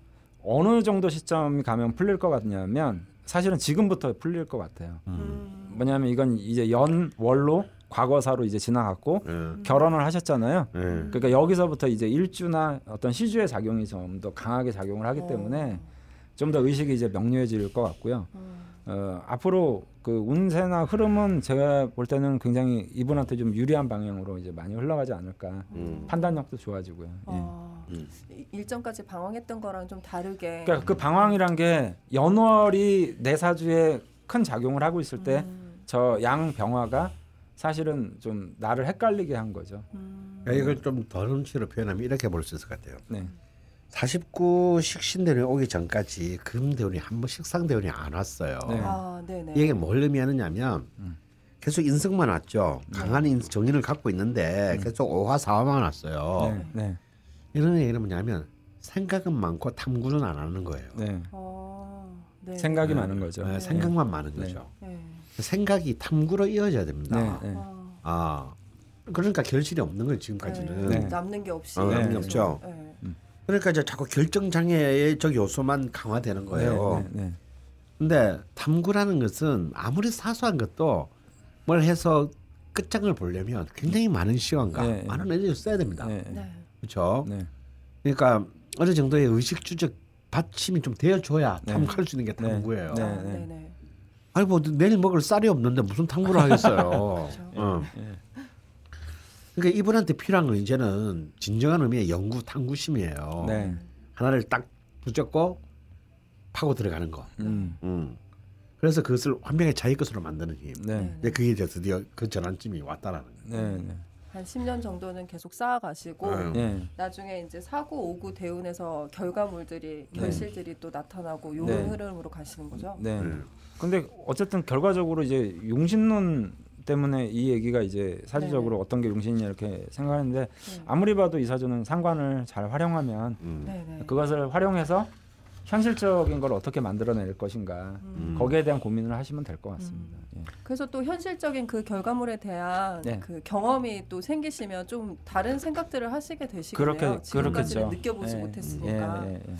어느 정도 시점이 가면 풀릴 것 같냐면 사실은 지금부터 풀릴 것 같아요. 음. 음. 뭐냐면 이건 이제 연월로 과거사로 이제 지나갔고 예. 결혼을 하셨잖아요. 예. 그러니까 여기서부터 이제 일주나 어떤 시주의 작용이 좀 더 강하게 작용을 하기 때문에 좀 더 의식이 이제 명료해질 것 같고요. 음. 어, 앞으로 그 운세나 흐름은 제가 볼 때는 굉장히 이분한테 좀 유리한 방향으로 이제 많이 흘러가지 않을까. 음. 판단력도 좋아지고요. 예. 어, 음. 이- 일전까지 방황했던 거랑 좀 다르게. 그러니까 그 방황이란 게 연월이 내 사주에 큰 작용을 하고 있을 때저 음, 양병화가 사실은 좀 나를 헷갈리게 한 거죠. 음. 이걸 좀 더럼치로 표현하면 이렇게 볼 수 있을 것 같아요. 네. 49 식신대운이 오기 전까지 금대운이 한 번 식상대운이 안 왔어요. 네. 아, 네네. 이게 뭘 의미하느냐면 음. 계속 인성만 왔죠. 네. 강한 인, 정인을 갖고 있는데 계속 오화 사화만 왔어요. 네. 네. 이런 얘기는 뭐냐면 생각은 많고 탐구는 안 하는 거예요. 네. 어, 네. 생각이 많은 거죠. 네, 생각만 많은 네. 거죠. 네. 생각이 탐구로 이어져야 됩니다. 네. 네. 어, 아 그러니까 결실이 없는 거예요 지금까지는. 네. 남는 게 없이. 어, 남는 게 계속. 없죠. 네. 그러니까 이제 자꾸 결정 장애의 저 요소만 강화되는 거예요. 네. 네. 근데 탐구라는 것은 아무리 사소한 것도 뭘 해서 끝장을 보려면 굉장히 많은 시간과 네. 많은 에너지를 써야 됩니다. 네. 네. 네. 그렇죠? 네. 그러니까 어느 정도의 의식 주적 받침이 좀 되어줘야 네. 탐구할 수 있는 게 네. 탐구예요. 네. 아. 아니 뭐 내일 먹을 쌀이 없는데 무슨 탐구를 하겠어요. 그렇죠. 어. 예. 그러니까 이분한테 필요한 건 이제는 진정한 의미의 연구 탐구심이에요. 네. 하나를 딱 붙잡고 파고 들어가는 거. 음. 음. 그래서 그것을 완벽히 자기 것으로 만드는 힘. 네. 근데 그게 이제 드디어 그 전환점이 왔다라는 거예요. 네. 네. 한 10년 정도는 계속 쌓아가시고 음. 네. 나중에 이제 사고 오구 대운에서 결과물들이 네. 결실들이 또 나타나고 요런 네. 흐름으로 가시는 거죠. 네. 음. 근데 어쨌든 결과적으로 이제 용신론 때문에 이 얘기가 이제 사주적으로 어떤 게 용신이냐 이렇게 생각하는데 네. 아무리 봐도 이 사주는 상관을 잘 활용하면 음. 네네. 그것을 활용해서 현실적인 걸 어떻게 만들어낼 것인가 음. 거기에 대한 고민을 하시면 될 것 같습니다. 예. 그래서 또 현실적인 그 결과물에 대한 네. 그 경험이 또 생기시면 좀 다른 생각들을 하시게 되시겠네요. 그렇게 지금까지는 그렇겠죠. 느껴보지 예, 못했으니까. 예, 예, 네.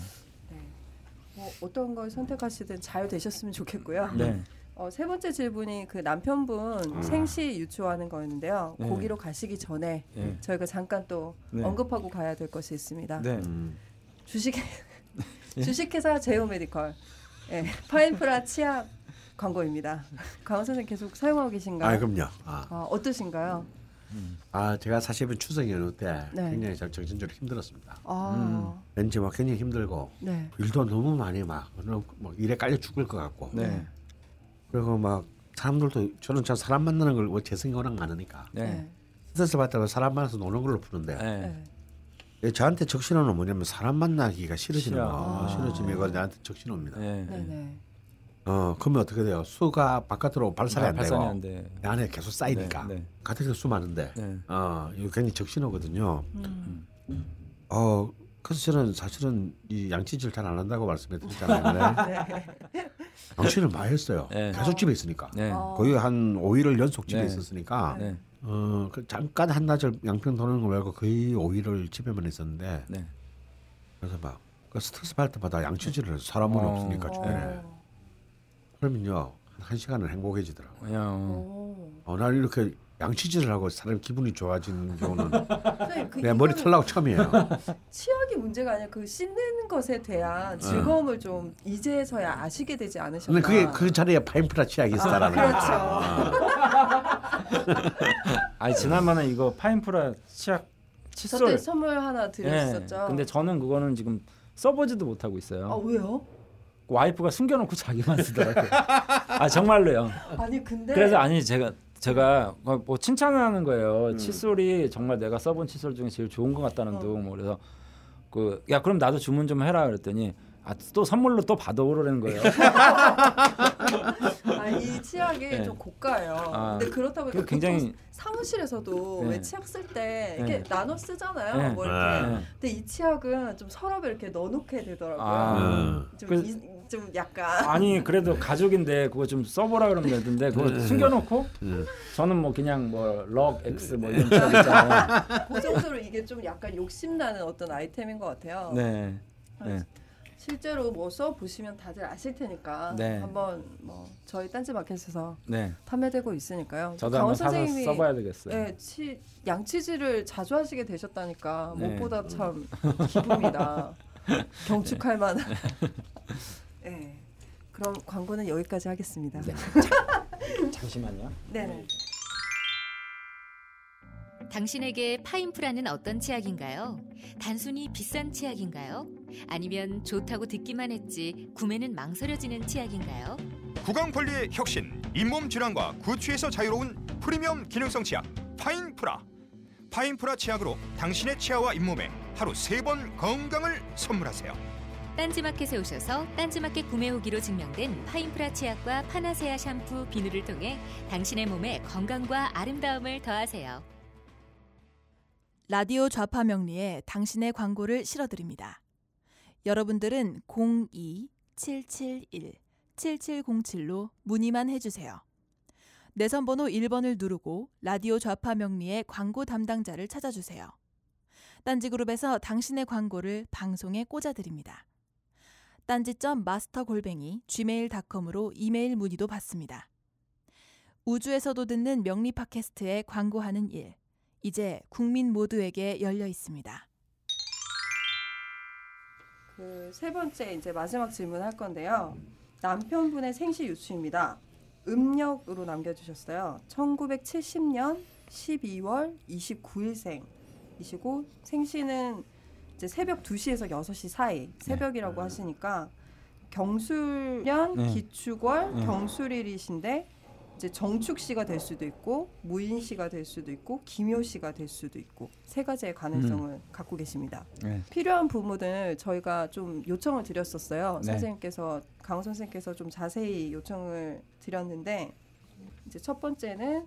뭐 어떤 걸 선택하시든 잘 되셨으면 좋겠고요. 예. 네. 어, 세 번째 질문이 그 남편분 생시 유추하는 거였는데요. 네. 거기로 가시기 전에 예. 저희가 잠깐 또 네. 언급하고 가야 될 것이 있습니다. 네. 음. 주식 예? 주식회사 제오메디컬 예, 파인프라 치약 광고입니다. 강원 선생 계속 사용하고 계신가요? 아 그럼요. 아, 아, 어떠신가요? 아 제가 사실은 추석 연휴 때 네. 굉장히 저- 정신적으로 힘들었습니다. 아, 음. 왠지 막 굉장히 힘들고 네. 일도 너무 많이 막, 뭐 일에 깔려 죽을 것 같고 네. 그리고 막 사람들도 저는 참 사람 만나는 걸뭐 재성이 워낙 많으니까 네. 스트레스 받다가 사람 만나서 노는 걸로 푸는데 네. 네. 예, 저한테 적신호는 뭐냐면 사람 만나기가 싫어지는 싫어. 거 아. 싫어지면 이거 나한테 적신호입니다. 어 그러면 어떻게 돼요? 수가 바깥으로 발산이 안 되고 발산이 안 돼. 내 안에 계속 쌓이니까 네, 네. 가뜩이나 수 많은데 네. 어 이거 굉장히 적신호거든요. 음. 어 그래서 저는 사실은 이 양치질 잘 안 한다고 말씀드렸잖아요. 네. 양치를 많이 했어요. 네. 계속 집에 있으니까 네. 어. 거의 한 5일을 연속 집에 네. 있었으니까 네. 어, 그 잠깐 한나절 양평 도는 거 말고 거의 5일을 집에만 있었는데 네. 그래서 막 그 스트레스 받을 때마다 양치질을 사람은 어. 없으니까 주변에 어. 그러면요 한 시간은 행복해지더라고. 그냥 오. 어, 난 이렇게 양치질을 하고 사람이 기분이 좋아지는 경우는 그 내 머리 털나고 처음이에요. 치약이 문제가 아니라 그 씻는 것에 대한 즐거움을 좀 이제서야 아시게 되지 않으셨나? 근데 그게 그 자리에 파인프라 치약이 있었다라는 그렇죠. 거죠. 아니 지난번에 이거 파인프라 치약 저때 칫솔 선물 하나 드렸었죠. 예. 근데 저는 그거는 지금 써보지도 못하고 아 있어요. 왜요? 와이프가 숨겨놓고 자기만 쓰더라고요. 아 정말로요. 아니 근데 그래서 아니 제가 제가 뭐 칭찬하는 거예요. 음. 칫솔이 정말 내가 써본 칫솔 중에 제일 좋은 것 같다는 어. 둥. 뭐 그래서 그 야 그럼 나도 주문 좀 해라 그랬더니 아 또 선물로 또 받아오라는 거예요. 아, 이 치약이 네. 좀 고가예요. 아, 근데 그렇다 보니까 그 굉장히 사무실에서도 네. 왜 치약 쓸때 네. 이렇게 나눠 쓰잖아요. 네. 뭐 이렇게. 네. 네. 근데 이 치약은 좀 서랍에 이렇게 넣어놓게 되더라고요. 아. 음. 좀, 그래서- 이, 좀 약간 아니 그래도 가족인데 그거 좀 써보라 그러면 되던데 그거 숨겨놓고 음. 저는 뭐 그냥 뭐럭 X 뭐 이런 치약 있잖아요. 그 정도로 이게 좀 약간 욕심나는 어떤 아이템인 것 같아요. 네. 네. 실제로 뭐 써 보시면 다들 아실 테니까 네. 한번 뭐 저희 딴지 마켓에서 네. 판매되고 있으니까요. 저도 강원 한번 사서 선생님이 써봐야 되겠어요. 네, 치, 양치질을 자주 하시게 되셨다니까 네. 무엇보다 참 기쁩니다. 경축할 만한. 네. 그럼 광고는 여기까지 하겠습니다. 네. 잠시만요. 네. 당신에게 파인프라는 어떤 치약인가요? 단순히 비싼 치약인가요? 아니면 좋다고 듣기만 했지 구매는 망설여지는 치약인가요? 구강 관리의 혁신, 잇몸 질환과 구취에서 자유로운 프리미엄 기능성 치약 파인프라. 파인프라 치약으로 당신의 치아와 잇몸에 하루 세 번 건강을 선물하세요. 딴지마켓에 오셔서 딴지마켓 구매 후기로 증명된 파인프라 치약과 파나세아 샴푸, 비누를 통해 당신의 몸에 건강과 아름다움을 더하세요. 라디오 좌파 명리에 당신의 광고를 실어드립니다. 여러분들은 02-771-7707로 문의만 해주세요. 내선 번호 1번을 누르고 라디오 좌파 명리의 광고 담당자를 찾아주세요. 딴지그룹에서 당신의 광고를 방송에 꽂아드립니다. 딴지점 마스터 골뱅이 gmail.com으로 이메일 문의도 받습니다. 우주에서도 듣는 명리 팟캐스트에 광고하는 일. 이제 국민 모두에게 열려 있습니다. 그 세 번째 이제 마지막 질문 할 건데요. 남편분의 생시 유추입니다. 음력으로 남겨주셨어요. 1970년 12월 29일생이시고 생시는 이제 새벽 2시에서 6시 사이 새벽이라고 하시니까 경술년 네. 기축월 네. 경술일이신데 이제 정축시가 될 수도 있고 무인시가 될 수도 있고 기묘시가 될 수도 있고 세 가지의 가능성을 갖고 계십니다. 네. 필요한 부분을 저희가 좀 요청을 드렸었어요. 네. 선생님께서 강호 선생님께서 좀 자세히 요청을 드렸는데 이제 첫 번째는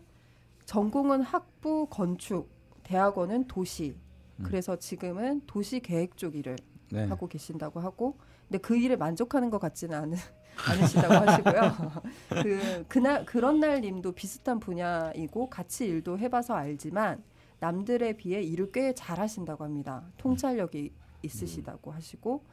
전공은 학부 건축, 대학원은 도시. 음. 그래서 지금은 도시 계획 쪽 일을 네. 하고 계신다고 하고 근데 그 일에 만족하는 것 같지는 않으, 않으시다고 하시고요. 그 그날 그런 날 님도 비슷한 분야이고 같이 일도 해봐서 알지만 남들에 비해 일을 꽤 잘하신다고 합니다. 통찰력이 있으시다고 하시고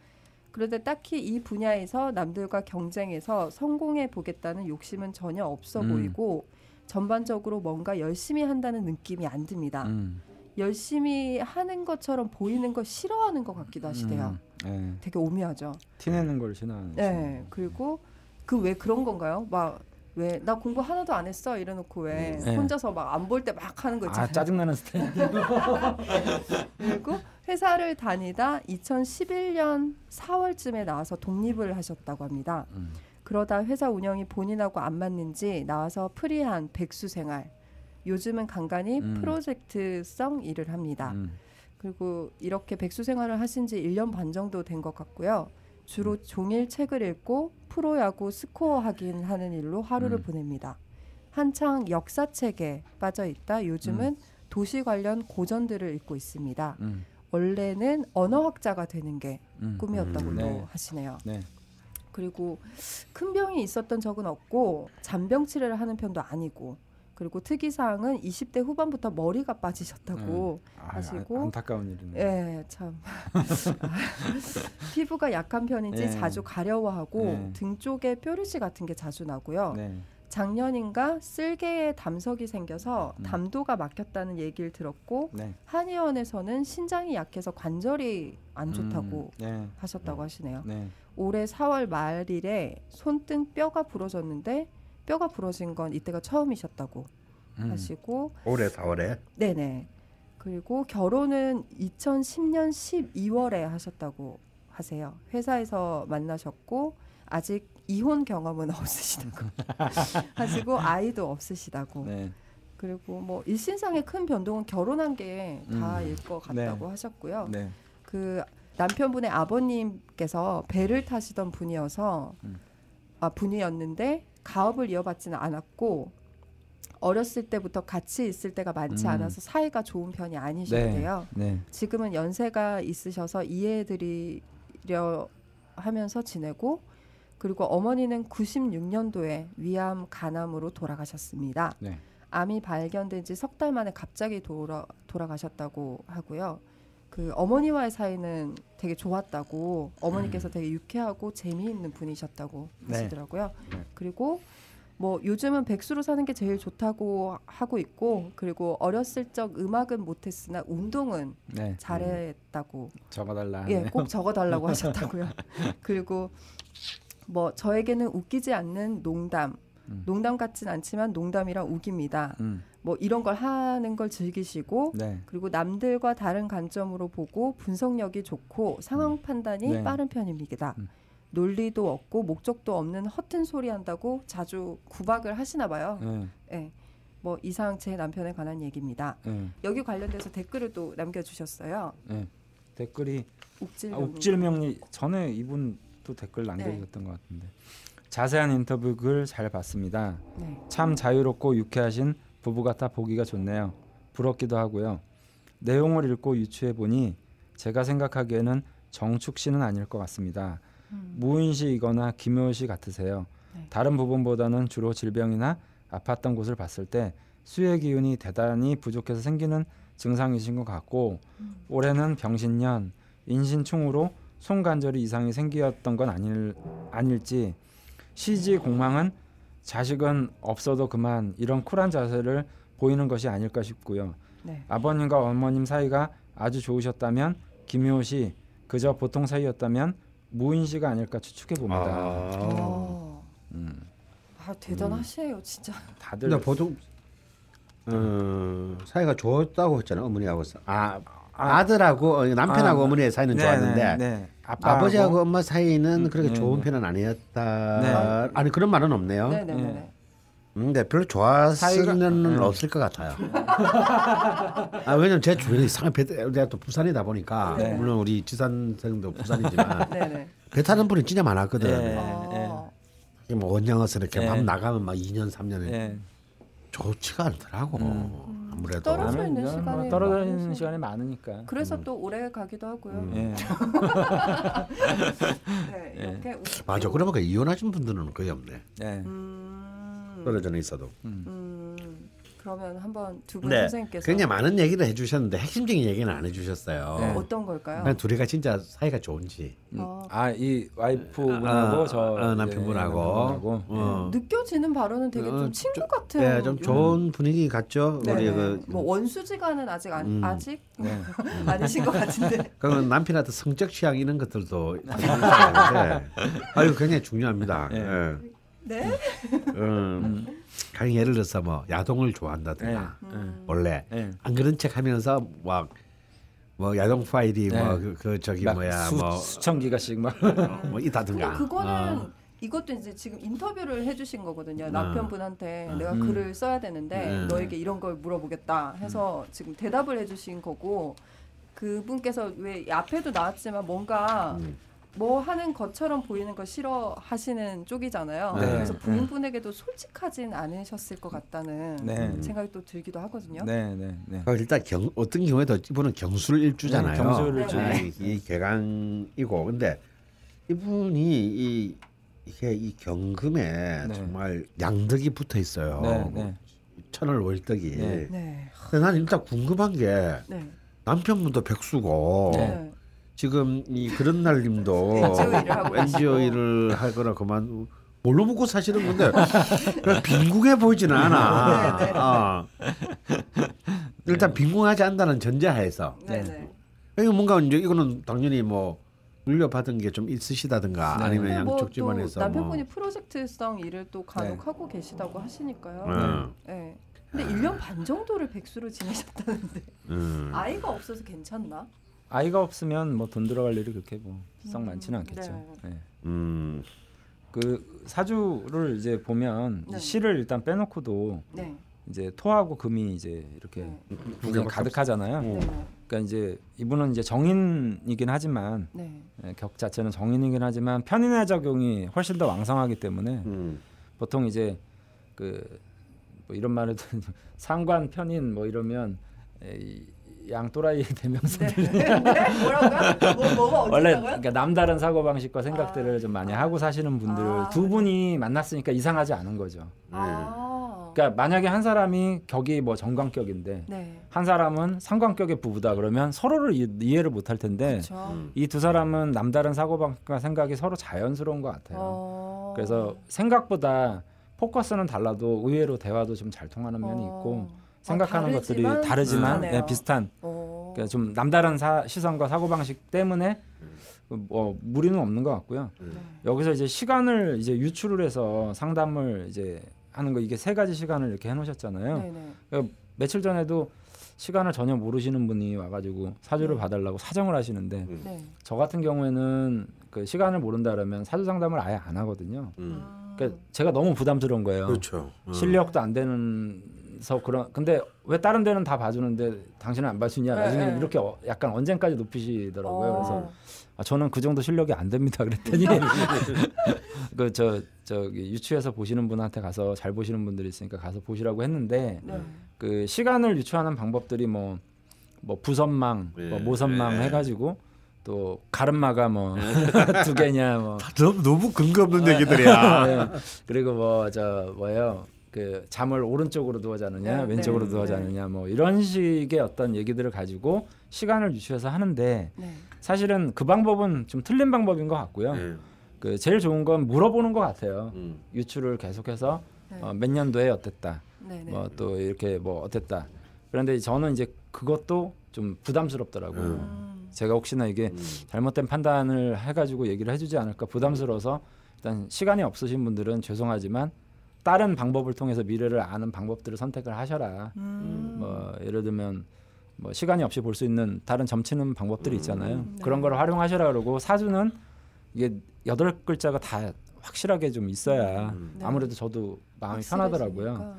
그런데 딱히 이 분야에서 남들과 경쟁해서 성공해 보겠다는 욕심은 전혀 없어 음. 보이고 전반적으로 뭔가 열심히 한다는 느낌이 안 듭니다. 음. 열심히 하는 것처럼 보이는 걸 싫어하는 것 같기도 하시대요. 음. 네. 되게 오묘하죠. 티내는 걸 싫어하는. 네. 그리고 그 왜 그런 건가요? 막 왜 나 공부 하나도 안 했어 이래놓고 왜 네. 혼자서 막 안 볼 때 막 하는 거아 있잖아요. 짜증나는 스타일. 그리고 회사를 다니다 2011년 4월쯤에 나와서 독립을 하셨다고 합니다. 음. 그러다 회사 운영이 본인하고 안 맞는지 나와서 프리한 백수 생활. 요즘은 간간히 음. 프로젝트성 일을 합니다. 음. 그리고 이렇게 백수 생활을 하신 지 1년 반 정도 된 것 같고요. 주로 음. 종일 책을 읽고 프로야구 스코어 확인 하는 일로 하루를 음. 보냅니다. 한창 역사책에 빠져 있다 요즘은 도시 관련 고전들을 읽고 있습니다. 음. 원래는 언어학자가 되는 게 음. 꿈이었다고 음. 네. 하시네요. 네. 그리고 큰 병이 있었던 적은 없고 잔병 치레를 하는 편도 아니고 그리고 특이사항은 20대 후반부터 머리가 빠지셨다고 아, 하시고 아, 안타까운 일이네. 예, 참. 피부가 약한 편인지 예. 자주 가려워하고 예. 등 쪽에 뾰루지 같은 게 자주 나고요. 네. 작년인가 쓸개에 담석이 생겨서 음. 담도가 막혔다는 얘기를 들었고 네. 한의원에서는 신장이 약해서 관절이 안 좋다고 음, 네. 하셨다고 하시네요. 네. 올해 4월 말일에 손등 뼈가 부러졌는데 뼈가 부러진 건 이때가 처음이셨다고 음. 하시고 올해 4월에 네네. 그리고 결혼은 2010년 12월에 하셨다고 하세요. 회사에서 만나셨고 아직 이혼 경험은 없으시다고 하시고 아이도 없으시다고. 네. 그리고 뭐 일신상의 큰 변동은 결혼한 게 다일 것 네. 같다고 하셨고요. 네. 그 남편분의 아버님께서 배를 타시던 분이어서 음. 아 분이었는데 가업을 이어받지는 않았고 어렸을 때부터 같이 있을 때가 많지 음. 않아서 사이가 좋은 편이 아니셨대요. 네. 지금은 연세가 있으셔서 이해해드리려 하면서 지내고 그리고 어머니는 96년도에 위암 간암으로 돌아가셨습니다. 네. 암이 발견된 지 석 달 만에 갑자기 돌아, 돌아가셨다고 하고요. 그 어머니와의 사이는 되게 좋았다고 어머니께서 되게 유쾌하고 재미있는 분이셨다고 네. 하시더라고요. 네. 그리고 뭐 요즘은 백수로 사는 게 제일 좋다고 하고 있고 그리고 어렸을 적 음악은 못했으나 운동은 네. 잘했다고 적어달라. 예. 꼭 적어달라고 하셨다고요. 그리고 뭐 저에게는 웃기지 않는 농담, 음. 농담 같진 않지만 농담이랑 우깁니다. 음. 뭐 이런 걸 하는 걸 즐기시고 네. 그리고 남들과 다른 관점으로 보고 분석력이 좋고 상황 판단이 네. 빠른 편입니다. 음. 논리도 없고 목적도 없는 허튼 소리 한다고 자주 구박을 하시나 봐요. 네. 예. 뭐 이상 제 남편에 관한 얘기입니다. 네. 여기 관련돼서 댓글을 또 남겨주셨어요. 네. 댓글이 욱질 아, 욱질명이 전에 이분도 댓글 남겨주셨던 것 같은데 자세한 인터뷰 글 잘 봤습니다. 네. 참 자유롭고 유쾌하신 부부 같아 보기가 좋네요. 부럽기도 하고요. 내용을 읽고 유추해 보니 제가 생각하기에는 정축 씨는 아닐 것 같습니다. 음. 무인 씨이거나 김효 씨 같으세요. 네. 다른 부분보다는 주로 질병이나 아팠던 곳을 봤을 때 수의 기운이 대단히 부족해서 생기는 증상이신 것 같고 음. 올해는 병신년 인신충으로 손관절이 이상이 생기었던 건 아닐 아닐지 시지 공망은 자식은 없어도 그만 이런 쿨한 자세를 보이는 것이 아닐까 싶고요. 네. 아버님과 어머님 사이가 아주 좋으셨다면 김효 씨 그저 보통 사이였다면 무인 씨가 아닐까 추측해 봅니다. 아. 어. 음, 아 대단하시네요, 진짜. 다들 근데 보통 어, 사이가 좋았다고 했잖아요 어머니하고 아 아들하고 어, 남편하고 아, 어머니의 사이는 네, 좋았는데 네, 네. 아빠하고 아버지하고 엄마 사이는 음, 그렇게 네, 좋은 네. 편은 아니었다. 네. 아니 그런 말은 없네요. 네 네네. 네. 음, 근데 별로 좋았을 사이가- 는 네. 없을 것 같아요. 아 왜냐면 제 주변에 이상한 배 내가 또 부산이다 보니까 네. 물론 우리 지산생도 부산이지만. 배 타는 분이 진짜 많았거든. 네. 어. 이게 뭐 원양어서 이렇게 네. 밤 나가면 막 2년 3년에 예. 좋지가 않더라고. 음. 아무래도 떨어져 있는 나는 시간이 뭐 떨어져 있는 시간이 많으니까. 그래서 또 오래 가기도 하고요. 음. 예. 네, 예. 이렇게 웃기고. 맞아. 그러니까 이혼하신 분들은 거의 없네. 예. 음. 떨어져 있어도. 음. 음. 그러면 한번 두분 네. 선생님께서 굉장히 많은 얘기를 해주셨는데 핵심적인 얘기는 안 해주셨어요. 네. 어떤 걸까요? 그냥 둘이가 진짜 사이가 좋은지. 음. 어. 아, 이 와이프분하고 아, 저 어, 이제 남편분하고. 남편분하고. 어. 느껴지는 바로는 되게 어, 좀 친구 좀- 같은. 네, 좀 좋은 분위기 같죠. 네. 우리 그 뭐 원수지간은 아직 안, 음. 아직 네. 아니신 것 같은데. 그러면 남편한테 성적 취향 이런 것들도 있는데 아유 굉장히 중요합니다. 네. 예. 네. 음, 가령 예를 들어서 뭐 야동을 좋아한다든가 네. 음. 원래 예. 안 그런 척하면서 막 뭐 야동 파일이 네. 뭐그 저기 막 뭐야 수, 뭐 수천 기가씩 막뭐 근데 있다든가. 그거는 어. 이것도 이제 지금 인터뷰를 해주신 거거든요. 남편분한테 내가 음. 글을 써야 되는데 네. 너에게 이런 걸 물어보겠다 해서 지금 대답을 해주신 거고 그분께서 왜 앞에도 나왔지만 뭔가 음. 뭐 하는 것처럼 보이는 걸 싫어하시는 쪽이잖아요. 네. 그래서 네. 부인분에게도 솔직하진 않으셨을 것 같다는 네. 생각이 또 들기도 하거든요. 네, 네, 네. 그 일단 경, 어떤 경우에도 이분은 경술 일주잖아요. 네, 경술 일주. 이, 이 개강이고 근데 이분이 이 이게 이 경금에 네. 정말 양덕이 붙어 있어요. 네, 네. 천을 월덕이. 네. 네. 근데 나는 일단 궁금한 게 네. 남편분도 백수고 네. 지금 이 그런 날님도 NGO 일을 하거나 그만 뭘로 먹고 사시는 건데 빈궁해 보이지는 않아. 네, 네. 어. 일단 빈궁하지 않다는 전제하에서 네. 네. 네. 이거 뭔가 이제 이거는 당연히 뭐 물려받은 게 좀 있으시다든가 네. 아니면 뭐 양쪽 또 집안에서 남편분이 뭐 프로젝트성 일을 또 간혹 하고 계시다고 하시니까요. 음, 네. 근데 1년 반 정도를 백수로 지내셨다는데 음. 아이가 없어서 괜찮나? 아이가 없으면 뭐 돈 들어갈 일이 그렇게 뭐썩 음, 많지는 않겠죠. 네. 네. 음. 그 사주를 이제 보면 네. 실을 일단 빼놓고도 네. 이제 토하고 금이 이제 이렇게 네. 이제 가득하잖아요. 네. 그러니까 이제 이분은 이제 정인이긴 하지만 네. 예, 격 자체는 정인이긴 하지만 편인의 작용이 훨씬 더 왕성하기 때문에 음. 보통 이제 그 뭐 이런 말해도 상관 편인 뭐 이러면 에, 이 양또라이의 대명사들 네. 네. 뭐라고요? 뭐 뭐가 원래? 그러니까 남다른 사고 방식과 생각들을 아. 좀 많이 하고 사시는 분들 아. 두 분이 만났으니까 이상하지 않은 거죠. 아. 어. 그러니까 만약에 한 사람이 격이 뭐 정관격인데 네. 한 사람은 상관격의 부부다 그러면 서로를 이, 이해를 못 할 텐데. 이 두 사람은 남다른 사고 방식과 생각이 서로 자연스러운 것 같아요. 어. 그래서 생각보다 포커스는 달라도 의외로 대화도 좀 잘 통하는 면이 있고 어. 생각하는 아, 것들이 다르지만 다르지만 비슷하네요. 네, 비슷한 어. 그러니까 좀 남다른 사, 시선과 사고 방식 때문에 뭐 무리는 없는 것 같고요. 네. 여기서 이제 시간을 이제 유출을 해서 상담을 이제 하는 거 이게 세 가지 시간을 이렇게 해놓으셨잖아요. 네네. 며칠 전에도 시간을 전혀 모르시는 분이 와가지고 사주를 네. 봐달라고 사정을 하시는데 음. 네. 저 같은 경우에는 그 시간을 모른다 그러면 사주 상담을 아예 안 하거든요. 음. 그러니까 제가 너무 부담스러운 거예요. 그렇죠. 어. 실력도 안 되는 서 그런 근데 왜 다른 데는 다 봐주는데 당신은 안 봐주냐 네, 나중에 네. 이렇게 어- 약간 언젠까지 높이시더라고요. 그래서 어. 아, 저는 그 정도 실력이 안 됩니다. 그랬더니 그 저 저기 유추해서 보시는 분한테 가서 잘 보시는 분들이 있으니까 가서 보시라고 했는데 네. 그 시간을 유추하는 방법들이 뭐뭐 부선망, 네. 뭐 모선망 네. 해가지고 또 가름마가 뭐 두 개냐 뭐 너무, 근거 없는 얘기들이야. 네. 그리고 뭐 저 뭐예요 그 잠을 오른쪽으로 누워 자느냐 네, 왼쪽으로 네, 누워 네. 자느냐 뭐 이런 식의 어떤 얘기들을 가지고 시간을 유추해서 하는데 네. 사실은 그 방법은 좀 틀린 방법인 것 같고요. 네. 그 제일 좋은 건 물어보는 것 같아요. 음. 유추를 계속해서 네. 어, 몇 년도에 어땠다. 네네. 뭐또 이렇게 뭐 어땠다. 그런데 저는 이제 그것도 좀 부담스럽더라고요. 음. 제가 혹시나 이게 음. 잘못된 판단을 해가지고 얘기를 해주지 않을까 부담스러워서 일단 시간이 없으신 분들은 죄송하지만 다른 방법을 통해서 미래를 아는 방법들을 선택을 하셔라. 음. 뭐 예를 들면 뭐 시간이 없이 볼 수 있는 다른 점치는 방법들이 있잖아요. 음, 네. 그런 걸 활용하셔라 그러고 사주는 이게 여덟 글자가 다 확실하게 좀 있어야 음. 네. 아무래도 저도 마음이 편하더라고요.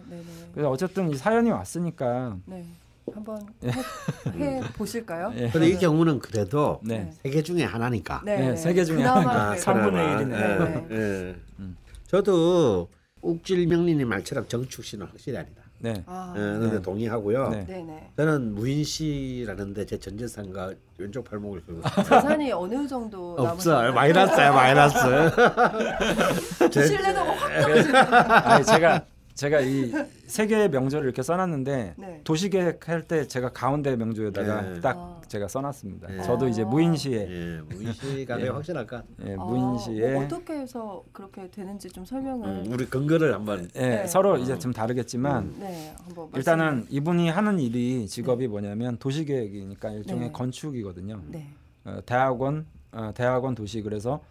그래서 어쨌든 이 사연이 왔으니까 네. 한번 해, 해 보실까요? 예. 근데 이 경우는 그래도 네. 세개 중에 하나니까. 네, 세개 중에 하나니까. 그래도. 삼 분의 그나마. 일이네. 네. 예, 예. 음. 저도 욱질명리님 말처럼 정축 씨는 확실히 아니다. 네. 아, 예, 근데 네. 동의하고요. 네. 네네. 저는 무인 씨라는데 제 전재산과 왼쪽 발목을 긁고 재산이 어느 정도 없어요. 남으셨나요? 마이너스야 마이너스. 제- 신뢰도가 확. 아니 제가 제가 이 세 개의 명조를 이렇게 써놨는데 네. 도시계획 할 때 제가 가운데 명조에다가 네. 딱 아. 제가 써놨습니다. 네. 저도 이제 무인시에 예, 무인 씨가 예. 내 확실할까? 예, 아, 무인시에 뭐 어떻게 해서 그렇게 되는지 좀 설명을. 음, 우리 근거를 한번. 예, 네. 서로 이제 좀 다르겠지만 네, 한번 일단은 이분이 하는 일이 직업이 뭐냐면 도시계획이니까 일종의 네. 건축이거든요. 네. 어, 대학원 어, 대학원 도시 그래서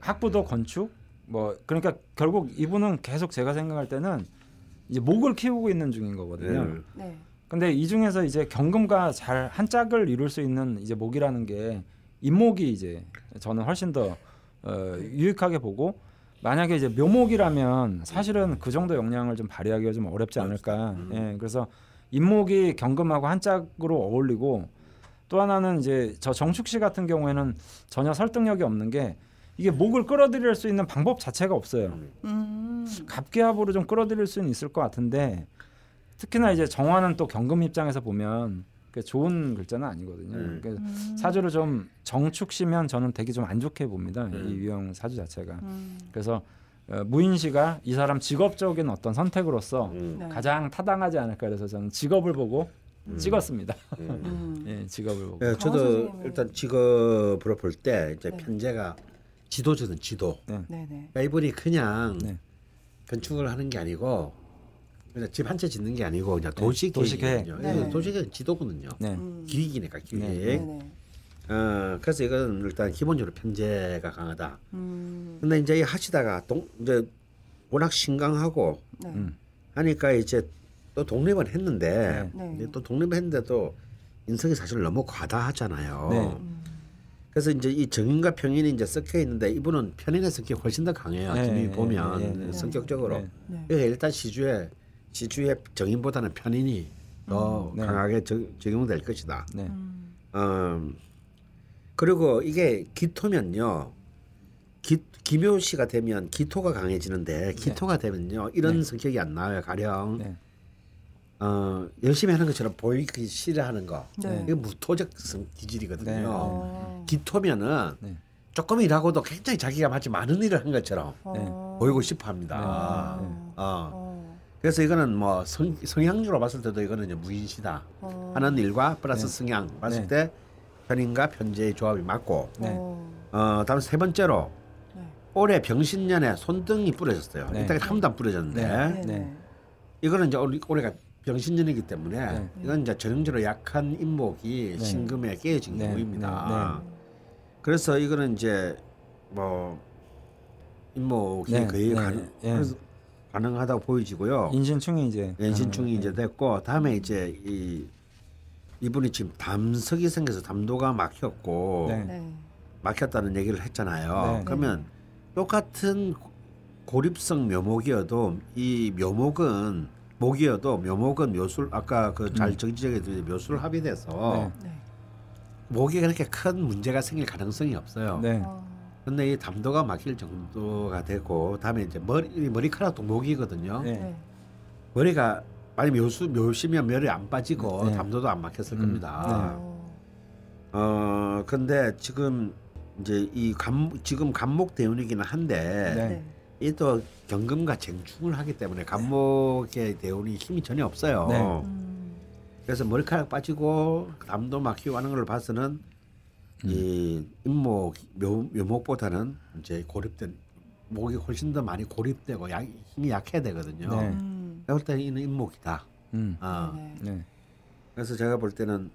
학부도 건축 뭐 그러니까 결국 이분은 계속 제가 생각할 때는 이제 목을 키우고 있는 중인 거거든요. 음. 네. 근데 이 중에서 이제 경금과 잘 한 짝을 이룰 수 있는 이제 목이라는 게 인목이 이제 저는 훨씬 더 어, 유익하게 보고 만약에 이제 묘목이라면 사실은 그 정도 역량을 좀 발휘하기가 좀 어렵지 않을까. 음. 예, 그래서 인목이 경금하고 한 짝으로 어울리고 또 하나는 이제 저 정축 씨 같은 경우에는 전혀 설득력이 없는 게 이게 목을 끌어들일 수 있는 방법 자체가 없어요. 음. 갑기합으로 좀 끌어들일 수는 있을 것 같은데 특히나 이제 정화는 또 경금 입장에서 보면 그 좋은 글자는 아니거든요. 음. 그러니까 음. 사주를 좀 정축시면 저는 되게 좀 안 좋게 봅니다. 음. 이 유형 사주 자체가. 음. 그래서 어, 무인시가 이 사람 직업적인 어떤 선택으로서 음. 네. 가장 타당하지 않을까 그래서 저는 직업을 보고 음. 찍었습니다. 음. 음. 예, 직업을 보고. 예, 저도 일단 직업으로 볼 때 이제 네. 편제가 지도자는 지도. 네네. 그러니까 이분이 그냥 네. 건축을 하는 게 아니고 그냥 집 한 채 짓는 게 아니고 그냥 네, 도시 도시계획. 계획이거든요. 네. 예, 도시 계획 지도거든요. 네. 음. 기획이니까 기획. 네네. 어, 그래서 이건 일단 기본적으로 편제가 강하다. 음. 근데 이제 이 하시다가 동 이제 워낙 신강하고 네. 음. 하니까 이제 또 독립은 했는데 네. 이제 또 독립했는데도 인성이 사실 너무 과다하잖아요. 그래서 이제 이 정인과 평인이 이제 섞여 있는데 이분은 편인의 성격이 훨씬 더 강해요. 네, 지금 네, 보면 네, 네, 네. 성격적으로. 네. 네. 그러니까 일단 시주에 시주의 정인보다는 편인이 더 음. 네. 강하게 적, 적용될 것이다. 네. 음. 음, 그리고 이게 기토면요. 기, 기묘시가 되면 기토가 강해지는데 기토가 되면요 이런 네. 성격이 안 나와요. 가령 네. 어, 열심히 하는 것처럼 보이기 싫어하는 거. 네. 이게 무토적 성 기질이거든요. 네. 어. 기토면은 네. 조금 일하고도 굉장히 자기가 마치 많은 일을 한 것처럼 어. 보이고 싶어 합니다. 아. 네. 어. 어. 그래서 이거는 뭐 성, 성향적으로 봤을 때도 이거는 무인시다 어. 하는 일과 플러스 네. 성향 봤을 네. 때 편인과 편제의 조합이 맞고 네. 어. 어 다음 세 번째로 네. 올해 병신년에 손등이 뿌려졌어요. 네. 이때까지 한 번도 안 뿌려졌는데 네. 네. 네. 이거는 이제 올- 올해가 병신년이기 때문에 네. 이건 이제 전형적으로 약한 인목이 네. 신금에 깨어진 네. 경우입니다. 네. 그래서 이거는 이제 뭐 인목이 네. 거의 네. 가능, 예. 그래서 가능하다고 보여지고요. 인신충이 이제 연신충이 가능한- 이제 됐고 다음에 이제 이 이분이 지금 담석이 생겨서 담도가 막혔고 네. 네. 막혔다는 얘기를 했잖아요. 네. 그러면 똑같은 고립성 묘목이어도 이 묘목은 목이어도 묘목은 묘술 아까 그잘 음. 정지적에 묘술 합의돼서 네. 네. 목에 그렇게 큰 문제가 생길 가능성이 없어요. 네. 어. 근데 이 담도가 막힐 정도가 되고 다음에 이제 머리 이 머리카락도 목이거든요. 네. 네. 머리가 많이 묘수 묘시면 멸이 안 빠지고 네. 담도도 안 막혔을 음, 겁니다. 어. 어 근데 지금 이제 이 감 지금 감목 대운이기는 한데 네. 네. 이또 경금과 쟁충을 하기 때문에 감목의 대운이 힘이 전혀 없어요. 네. 음. 그래서 머리카락 빠지고 담도 막히고 하는 걸 봐서는 이 인목 묘, 묘목보다는 이제 고립된 목이 훨씬 더 많이 고립되고 약, 힘이 약해야 되거든요. 네. 음. 내가 볼 때는 이는 인목이다. 음. 아, 네. 네. 그래서 제가 볼 때는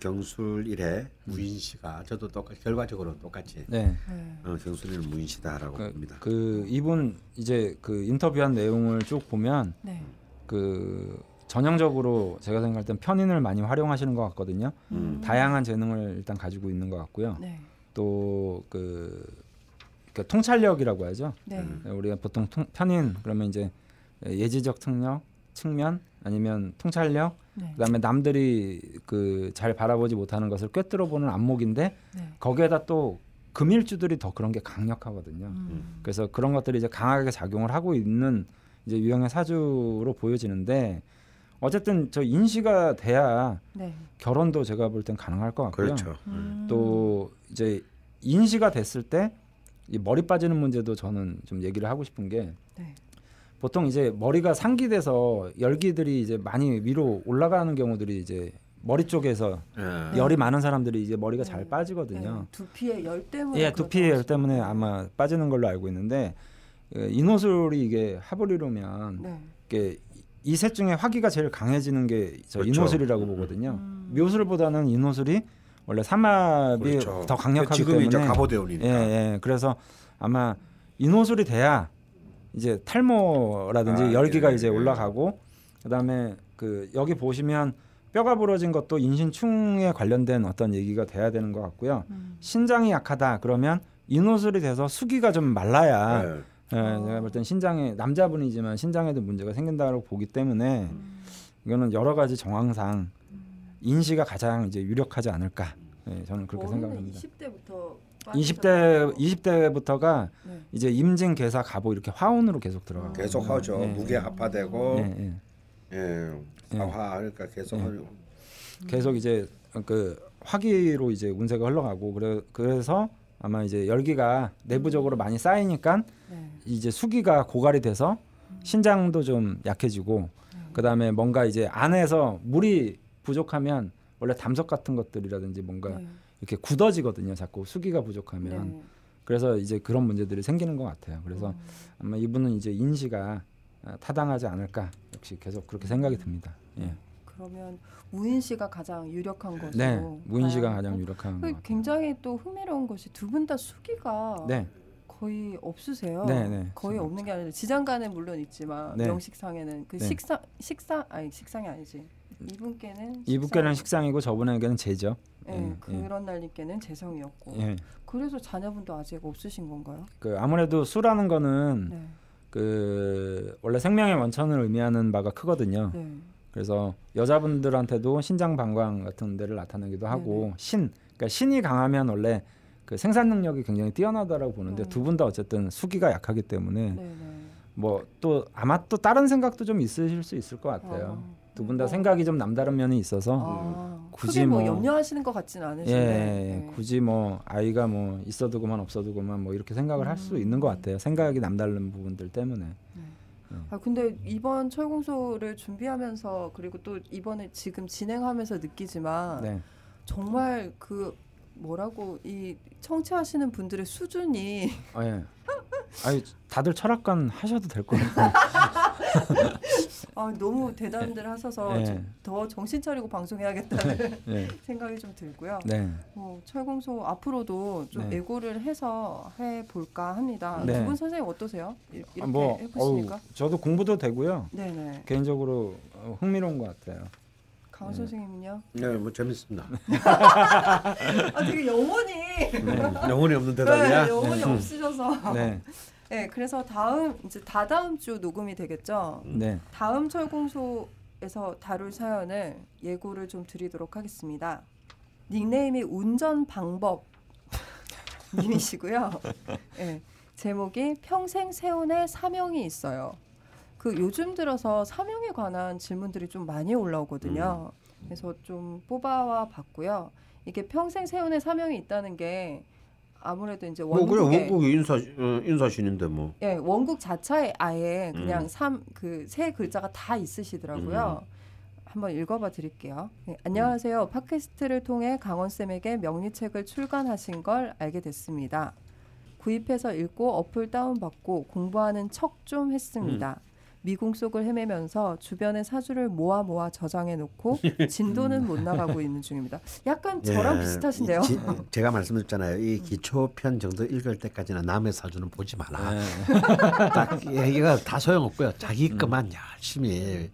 경술일에 무인시가 저도 똑같 결과적으로 똑같이 네. 네. 어, 경술일은 무인시다라고 그, 봅니다. 그 이분 이제 그 인터뷰한 내용을 쭉 보면 네. 그 전형적으로 제가 생각할 땐 편인을 많이 활용하시는 것 같거든요. 음. 다양한 재능을 일단 가지고 있는 것 같고요. 네. 또그 그 통찰력이라고 하죠. 네. 음. 우리가 보통 통, 편인 그러면 이제 예지적 특력 측면 아니면 통찰력 네. 그다음에 남들이 그 잘 바라보지 못하는 것을 꿰뚫어 보는 안목인데 네. 거기에다 또 금일주들이 더 그런 게 강력하거든요. 음. 그래서 그런 것들이 이제 강하게 작용을 하고 있는 이제 유형의 사주로 보여지는데 어쨌든 저 인시가 돼야 네. 결혼도 제가 볼 땐 가능할 것 같고요. 그렇죠. 음. 또 이제 인시가 됐을 때 이 머리 빠지는 문제도 저는 좀 얘기를 하고 싶은 게 네. 보통 이제 머리가 상기돼서 열기들이 이제 많이 위로 올라가는 경우들이 이제 머리 쪽에서 예. 열이 많은 사람들이 이제 머리가 잘 네. 빠지거든요. 네. 두피의 열 때문에 예, 두피의 열 때문에 아마 빠지는 걸로 알고 있는데 그 인호술이 이게 이루면 네. 이게 이 셋 중에 화기가 제일 강해지는 게저 그렇죠. 인호술이라고 음. 보거든요. 음. 묘술보다는 인호술이 원래 삼합이 그렇죠. 더 강력하기 지금이 이제 때문에 갑오대운이니까. 예, 예. 그래서 아마 인호술이 돼야 이제 탈모라든지 아, 열기가 예, 이제 예. 올라가고 그다음에 그 여기 보시면 뼈가 부러진 것도 인신충에 관련된 어떤 얘기가 돼야 되는 것 같고요. 음. 신장이 약하다 그러면 인호술이 돼서 수기가 좀 말라야 예. 예, 어. 제가 볼 땐 신장에 남자분이지만 신장에도 문제가 생긴다고 보기 때문에 음. 이거는 여러 가지 정황상 인시가 가장 이제 유력하지 않을까. 예, 저는 그렇게 생각합니다. 20대부터 20대 20대부터가 네. 이제 임진 계사 가보 이렇게 화운으로 계속 들어가고 계속 하죠. 예, 무게 합화되고 예, 예. 예. 예. 화화 그러니까 계속 예. 계속 이제 그 화기로 이제 운세가 흘러가고 그래 그래서 아마 이제 열기가 내부적으로 많이 쌓이니까 네. 이제 수기가 고갈이 돼서 신장도 좀 약해지고 그다음에 뭔가 이제 안에서 물이 부족하면 원래 담석 같은 것들이라든지 뭔가 네. 이렇게 굳어지거든요. 자꾸 수기가 부족하면 네. 그래서 이제 그런 문제들이 생기는 것 같아요. 그래서 음. 아마 이분은 이제 인시가 아, 타당하지 않을까 역시 계속 그렇게 생각이 듭니다. 예. 그러면 무인 씨가 가장 유력한 것으로 네, 무인 씨가 가장. 유력한 것그 같아요. 굉장히 또 흥미로운 것이 두 분 다 수기가 네, 거의 없으세요. 네, 네. 거의 없는 게 아니라 지장간은 물론 있지만 네. 명식상에는 그 네. 식상 식상 아니 식상이 아니지 이분께는 이분께는 식상- 식상이고 저분에게는 재죠. 예, 예, 예. 그런 날님께는 재성이었고 예. 그래서 자녀분도 아직 없으신 건가요? 그 아무래도 수라는 거는 네, 그 원래 생명의 원천을 의미하는 바가 크거든요. 네, 그래서 여자분들한테도 신장 방광 같은 데를 나타내기도 하고 네네. 신 그러니까 신이 강하면 원래 그 생산 능력이 굉장히 뛰어나다라고 보는데 음. 두분 다 어쨌든 수기가 약하기 때문에 네, 네. 뭐또 아마 또 다른 생각도 좀 있으실 수 있을 것 같아요. 아, 두분다 뭐, 생각이 좀 남다른 면이 있어서 아, 굳이 뭐, 뭐- 염려하시는 것 같지는 예, 않으신데 예, 네. 굳이 뭐 아이가 뭐 있어도 그만 없어도 그만 뭐 이렇게 생각을 할수 음. 있는 것 같아요. 생각이 남다른 부분들 때문에. 네. 아 근데 이번 철공소를 준비하면서 그리고 또 이번에 지금 진행하면서 느끼지만 네. 정말 그 뭐라고 이 청취하시는 분들의 수준이 아, 예. 아니 다들 철학관 하셔도 될 것 같아요. 아, 너무 대단들 하셔서 네. 좀더 정신 차리고 방송해야겠다는 네. 생각이 좀 들고요. 네. 뭐 철공소 앞으로도 좀 네. 애고를 해서 해 볼까 합니다. 네. 두분 선생님 어떠세요? 이- 이렇게 아, 뭐 해보시니까? 어우, 저도 공부도 되고요. 네네. 개인적으로 어, 흥미로운 것 같아요. 강원 네. 선생님은요? 네, 뭐 재밌습니다. 아 되게 영혼이 영혼이 없는 대답이야. 네, 영혼이 네. 없으셔서. 네. 네, 그래서 다음 이제 다다음 주 녹음이 되겠죠. 네. 다음 철공소에서 다룰 사연을 예고를 좀 드리도록 하겠습니다. 닉네임이 운전 방법 님이시고요. 네, 제목이 평생 세운의 사명이 있어요. 그 요즘 들어서 사명에 관한 질문들이 좀 많이 올라오거든요. 그래서 좀 뽑아와 봤고요. 이게 평생 세운의 사명이 있다는 게 아무래도 이제 뭐 그래 원국에 원국이 인사 어, 인사신인데 뭐. 예, 원국 자체에 아예 그냥 음. 삼그세 글자가 다 있으시더라고요. 한번 읽어봐 드릴게요. 네, 안녕하세요. 팟캐스트를 통해 강원 쌤에게 명리책을 출간하신 걸 알게 됐습니다. 구입해서 읽고 어플 다운받고 공부하는 척 좀 했습니다. 미궁 속을 헤매면서 주변의 사주를 모아 모아 저장해 놓고 진도는 못 나가고 있는 중입니다. 약간 저랑 예, 비슷하신데요. 이 지- 제가 말씀드렸잖아요. 이 기초편 정도 읽을 때까지는 남의 사주는 보지 마라. 네. 딱 얘기가 다 소용없고요. 자기 것만 열심히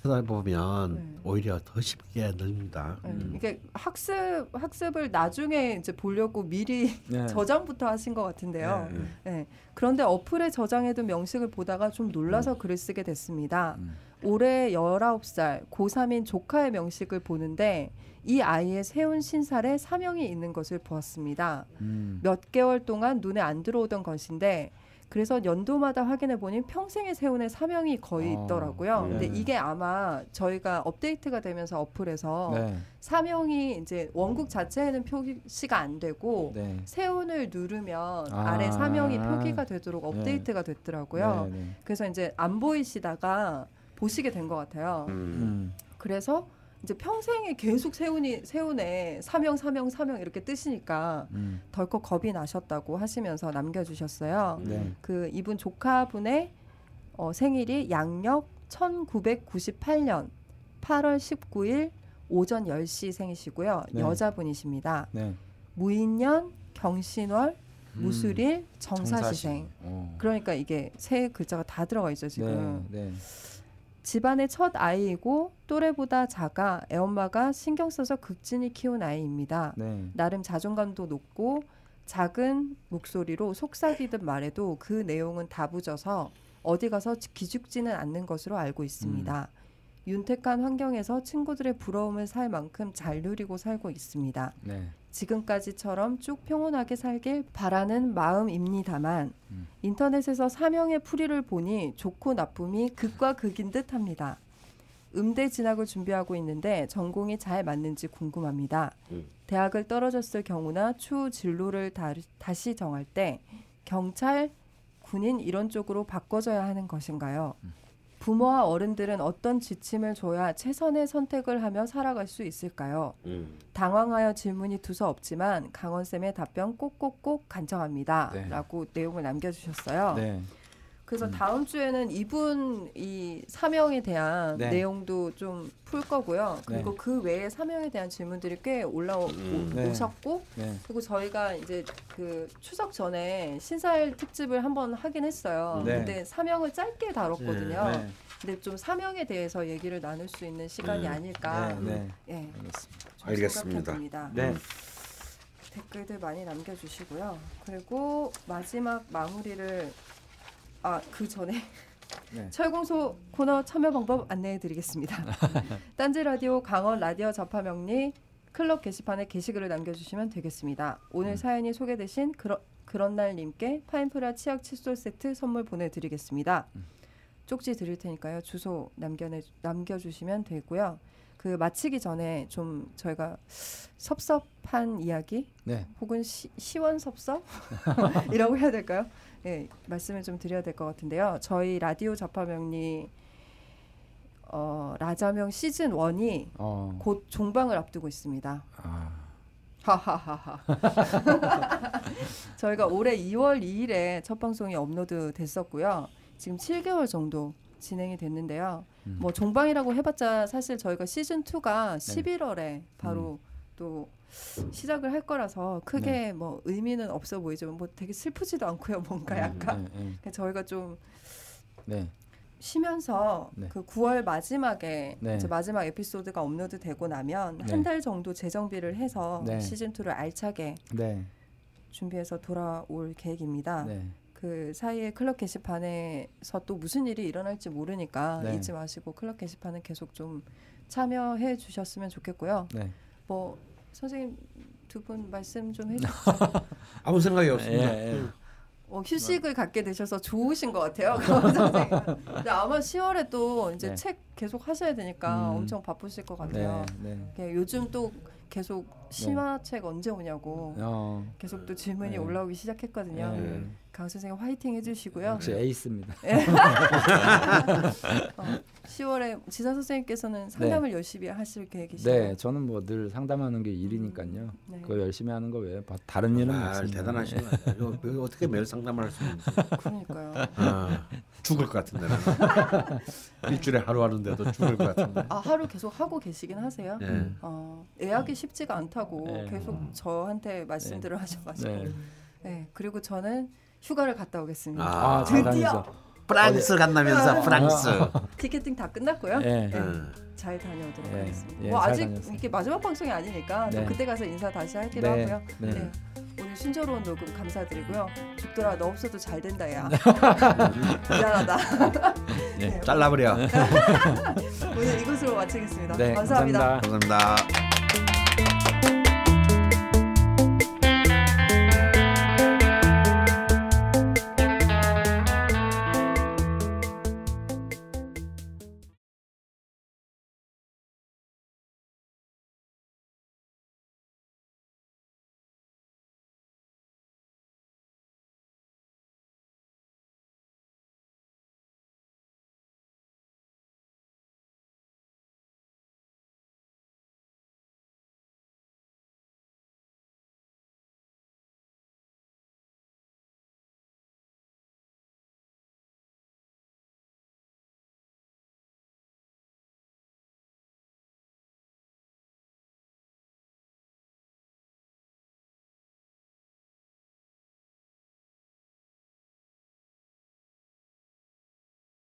음. 쳐다보면 네. 오히려 더 쉽게 늘립니다. 네, 음. 이게 학습 학습을 나중에 이제 보려고 미리 네. 저장부터 하신 것 같은데요. 네. 네. 그런데 어플에 저장해둔 명식을 보다가 좀 놀라서 글을 쓰게 됐습니다. 음. 올해 19살 고3인 조카의 명식을 보는데 이 아이의 세운 신살에 사명이 있는 것을 보았습니다. 음. 몇 개월 동안 눈에 안 들어오던 것인데 그래서 연도마다 확인해 보니 평생의 세운의 사명이 거의 아, 있더라고요. 네. 근데 이게 아마 저희가 업데이트가 되면서 어플에서 네. 사명이 이제 원국 자체에는 표시가 안 되고 네. 세운을 누르면 아. 아. 래 사명이 표기가 되도록 네. 업데이트가 됐더라고요. 네, 네. 그래서 이제 안 보이시다가 보시게 된 것 같아요. 음. 음. 그래서 이제 평생에 계속 세운이 세운에 사명 사명 사명 이렇게 뜨시니까 음. 덜컥 겁이 나셨다고 하시면서 남겨주셨어요. 네. 그 이분 조카분의 어, 생일이 양력 1998년 8월 19일 오전 10시 생이시고요. 네. 여자분이십니다. 네. 무인년, 경신월, 음. 무술일, 정사시생. 정사시. 어. 그러니까 이게 세 글자가 다 들어가 있죠 지금. 네. 네. 집안의 첫 아이이고 또래보다 작아 애엄마가 신경 써서 극진히 키운 아이입니다. 네. 나름 자존감도 높고 작은 목소리로 속삭이듯 말해도 그 내용은 다부져서 어디 가서 기죽지는 않는 것으로 알고 있습니다. 윤택한 환경에서 친구들의 부러움을 살 만큼 잘 누리고 살고 있습니다. 네. 지금까지처럼 쭉 평온하게 살길 바라는 마음입니다만 음. 인터넷에서 사명의 풀이를 보니 좋고 나쁨이 극과 극인 듯합니다. 음대 진학을 준비하고 있는데 전공이 잘 맞는지 궁금합니다. 음. 대학을 떨어졌을 경우나 추후 진로를 다, 다시 정할 때 경찰, 군인 이런 쪽으로 바꿔줘야 하는 것인가요? 부모와 어른들은 어떤 지침을 줘야 최선의 선택을 하며 살아갈 수 있을까요? 음. 당황하여 질문이 두서없지만 강원 쌤의 답변 꼭꼭꼭 간청합니다. 네. 라고 내용을 남겨주셨어요. 네. 그래서 음. 다음 주에는 이분 이 사명에 대한 네. 내용도 좀 풀 거고요. 그리고 네. 그 외에 사명에 대한 질문들이 꽤 올라오셨고 음. 네. 네. 그리고 저희가 이제 그 추석 전에 신살 특집을 한번 하긴 했어요. 네. 근데 사명을 짧게 다뤘거든요. 네. 근데 좀 사명에 대해서 얘기를 나눌 수 있는 시간이 음. 아닐까. 네. 네. 예, 알겠습니다. 좀 알겠습니다. 네. 댓글들 많이 남겨주시고요. 그리고 마지막 마무리를 아 그 전에 네. 철공소 코너 참여 방법 안내해 드리겠습니다. 딴지 라디오 강원 라디오 접화 명리 클럽 게시판에 게시글을 남겨주시면 되겠습니다. 오늘 음. 사연이 소개되신 그런 그런 날님께 파인프라 치약 칫솔 세트 선물 보내드리겠습니다. 음. 쪽지 드릴 테니까요. 주소 남겨내 남겨주시면 되고요. 그 마치기 전에 좀 저희가 섭섭한 이야기 네. 혹은 시, 시원섭섭 이라고 해야 될까요? 예, 말씀을 좀 드려야 될 것 같은데요. 저희 라디오 자파명리 어, 라자명 시즌 1이 어. 곧 종방을 앞두고 있습니다. 아. 하하하하. 저희가 올해 2월 2일에 첫 방송이 업로드 됐었고요. 지금 7개월 정도 진행이 됐는데요. 음. 뭐 종방이라고 해봤자 사실 저희가 시즌 2가 네. 11월에 바로 또 시작을 할 거라서 크게 네. 뭐 의미는 없어 보이지만 뭐 되게 슬프지도 않고요. 뭔가 약간 네, 네, 그래서 저희가 좀 네. 쉬면서 네. 그 9월 마지막에 네. 이제 마지막 에피소드가 업로드 되고 나면 네. 한달 정도 재정비를 해서 네. 시즌 2를 알차게 네. 준비해서 돌아올 계획입니다. 네. 그 사이에 클럽 게시판에서 또 무슨 일이 일어날지 모르니까 네. 잊지 마시고 클럽 게시판은 계속 좀 참여해 주셨으면 좋겠고요. 네. 뭐 선생님 두 분 말씀 좀 해주세요. 아무 생각이 없습니다. 예, 예. 어, 휴식을 갖게 되셔서 좋으신 것 같아요. 근데 아마 10월에 또 이제 네. 책 계속 하셔야 되니까 음. 엄청 바쁘실 것 같아요. 네. 네. 요즘 또 계속 심화책 언제 오냐고 어. 계속 또 질문이 네. 올라오기 시작했거든요. 네. 강 선생님 화이팅 해주시고요. 역시 에이스입니다. 어, 10월에 지사 선생님께서는 상담을 열심히 하실 계획이시죠? 네, 저는 뭐 늘 상담하는 게 일이니까요. 네. 그거 열심히 하는 거 외에 뭐 다른 일은 아, 없습니다. 대단하신 거 같아요. 이거, 이거 어떻게 매일 상담을 할 수 있는지 그러니까요. 아, 죽을 것 같은데. 일주일에 하루 하는데도 죽을 것 같은데. 아 하루 계속 하고 계시긴 하세요? 예. 어, 예약이 쉽지가 않다고 네. 계속 저한테 말씀들을 하셔가지고 네. 네. 그리고 저는 휴가를 갔다 오겠습니다. 아, 잘 드디어! 프랑스 간다면서 프랑스. 티켓팅 다 끝났고요. 예. 네. 음. 잘 다녀오도록 예, 하겠습니다. 예, 뭐잘 아직 다녔습니다. 이게 마지막 방송이 아니니까 또 네. 그때 가서 인사 다시 하기로 네. 하고요. 네. 네. 오늘 순조로운 녹음 감사드리고요. 죽돌아 너 없어도 잘 된다 야. 미안하다. 예. 잘라버려. 오늘 이것으로 마치겠습니다 네, 감사합니다. 감사합니다. 감사합니다.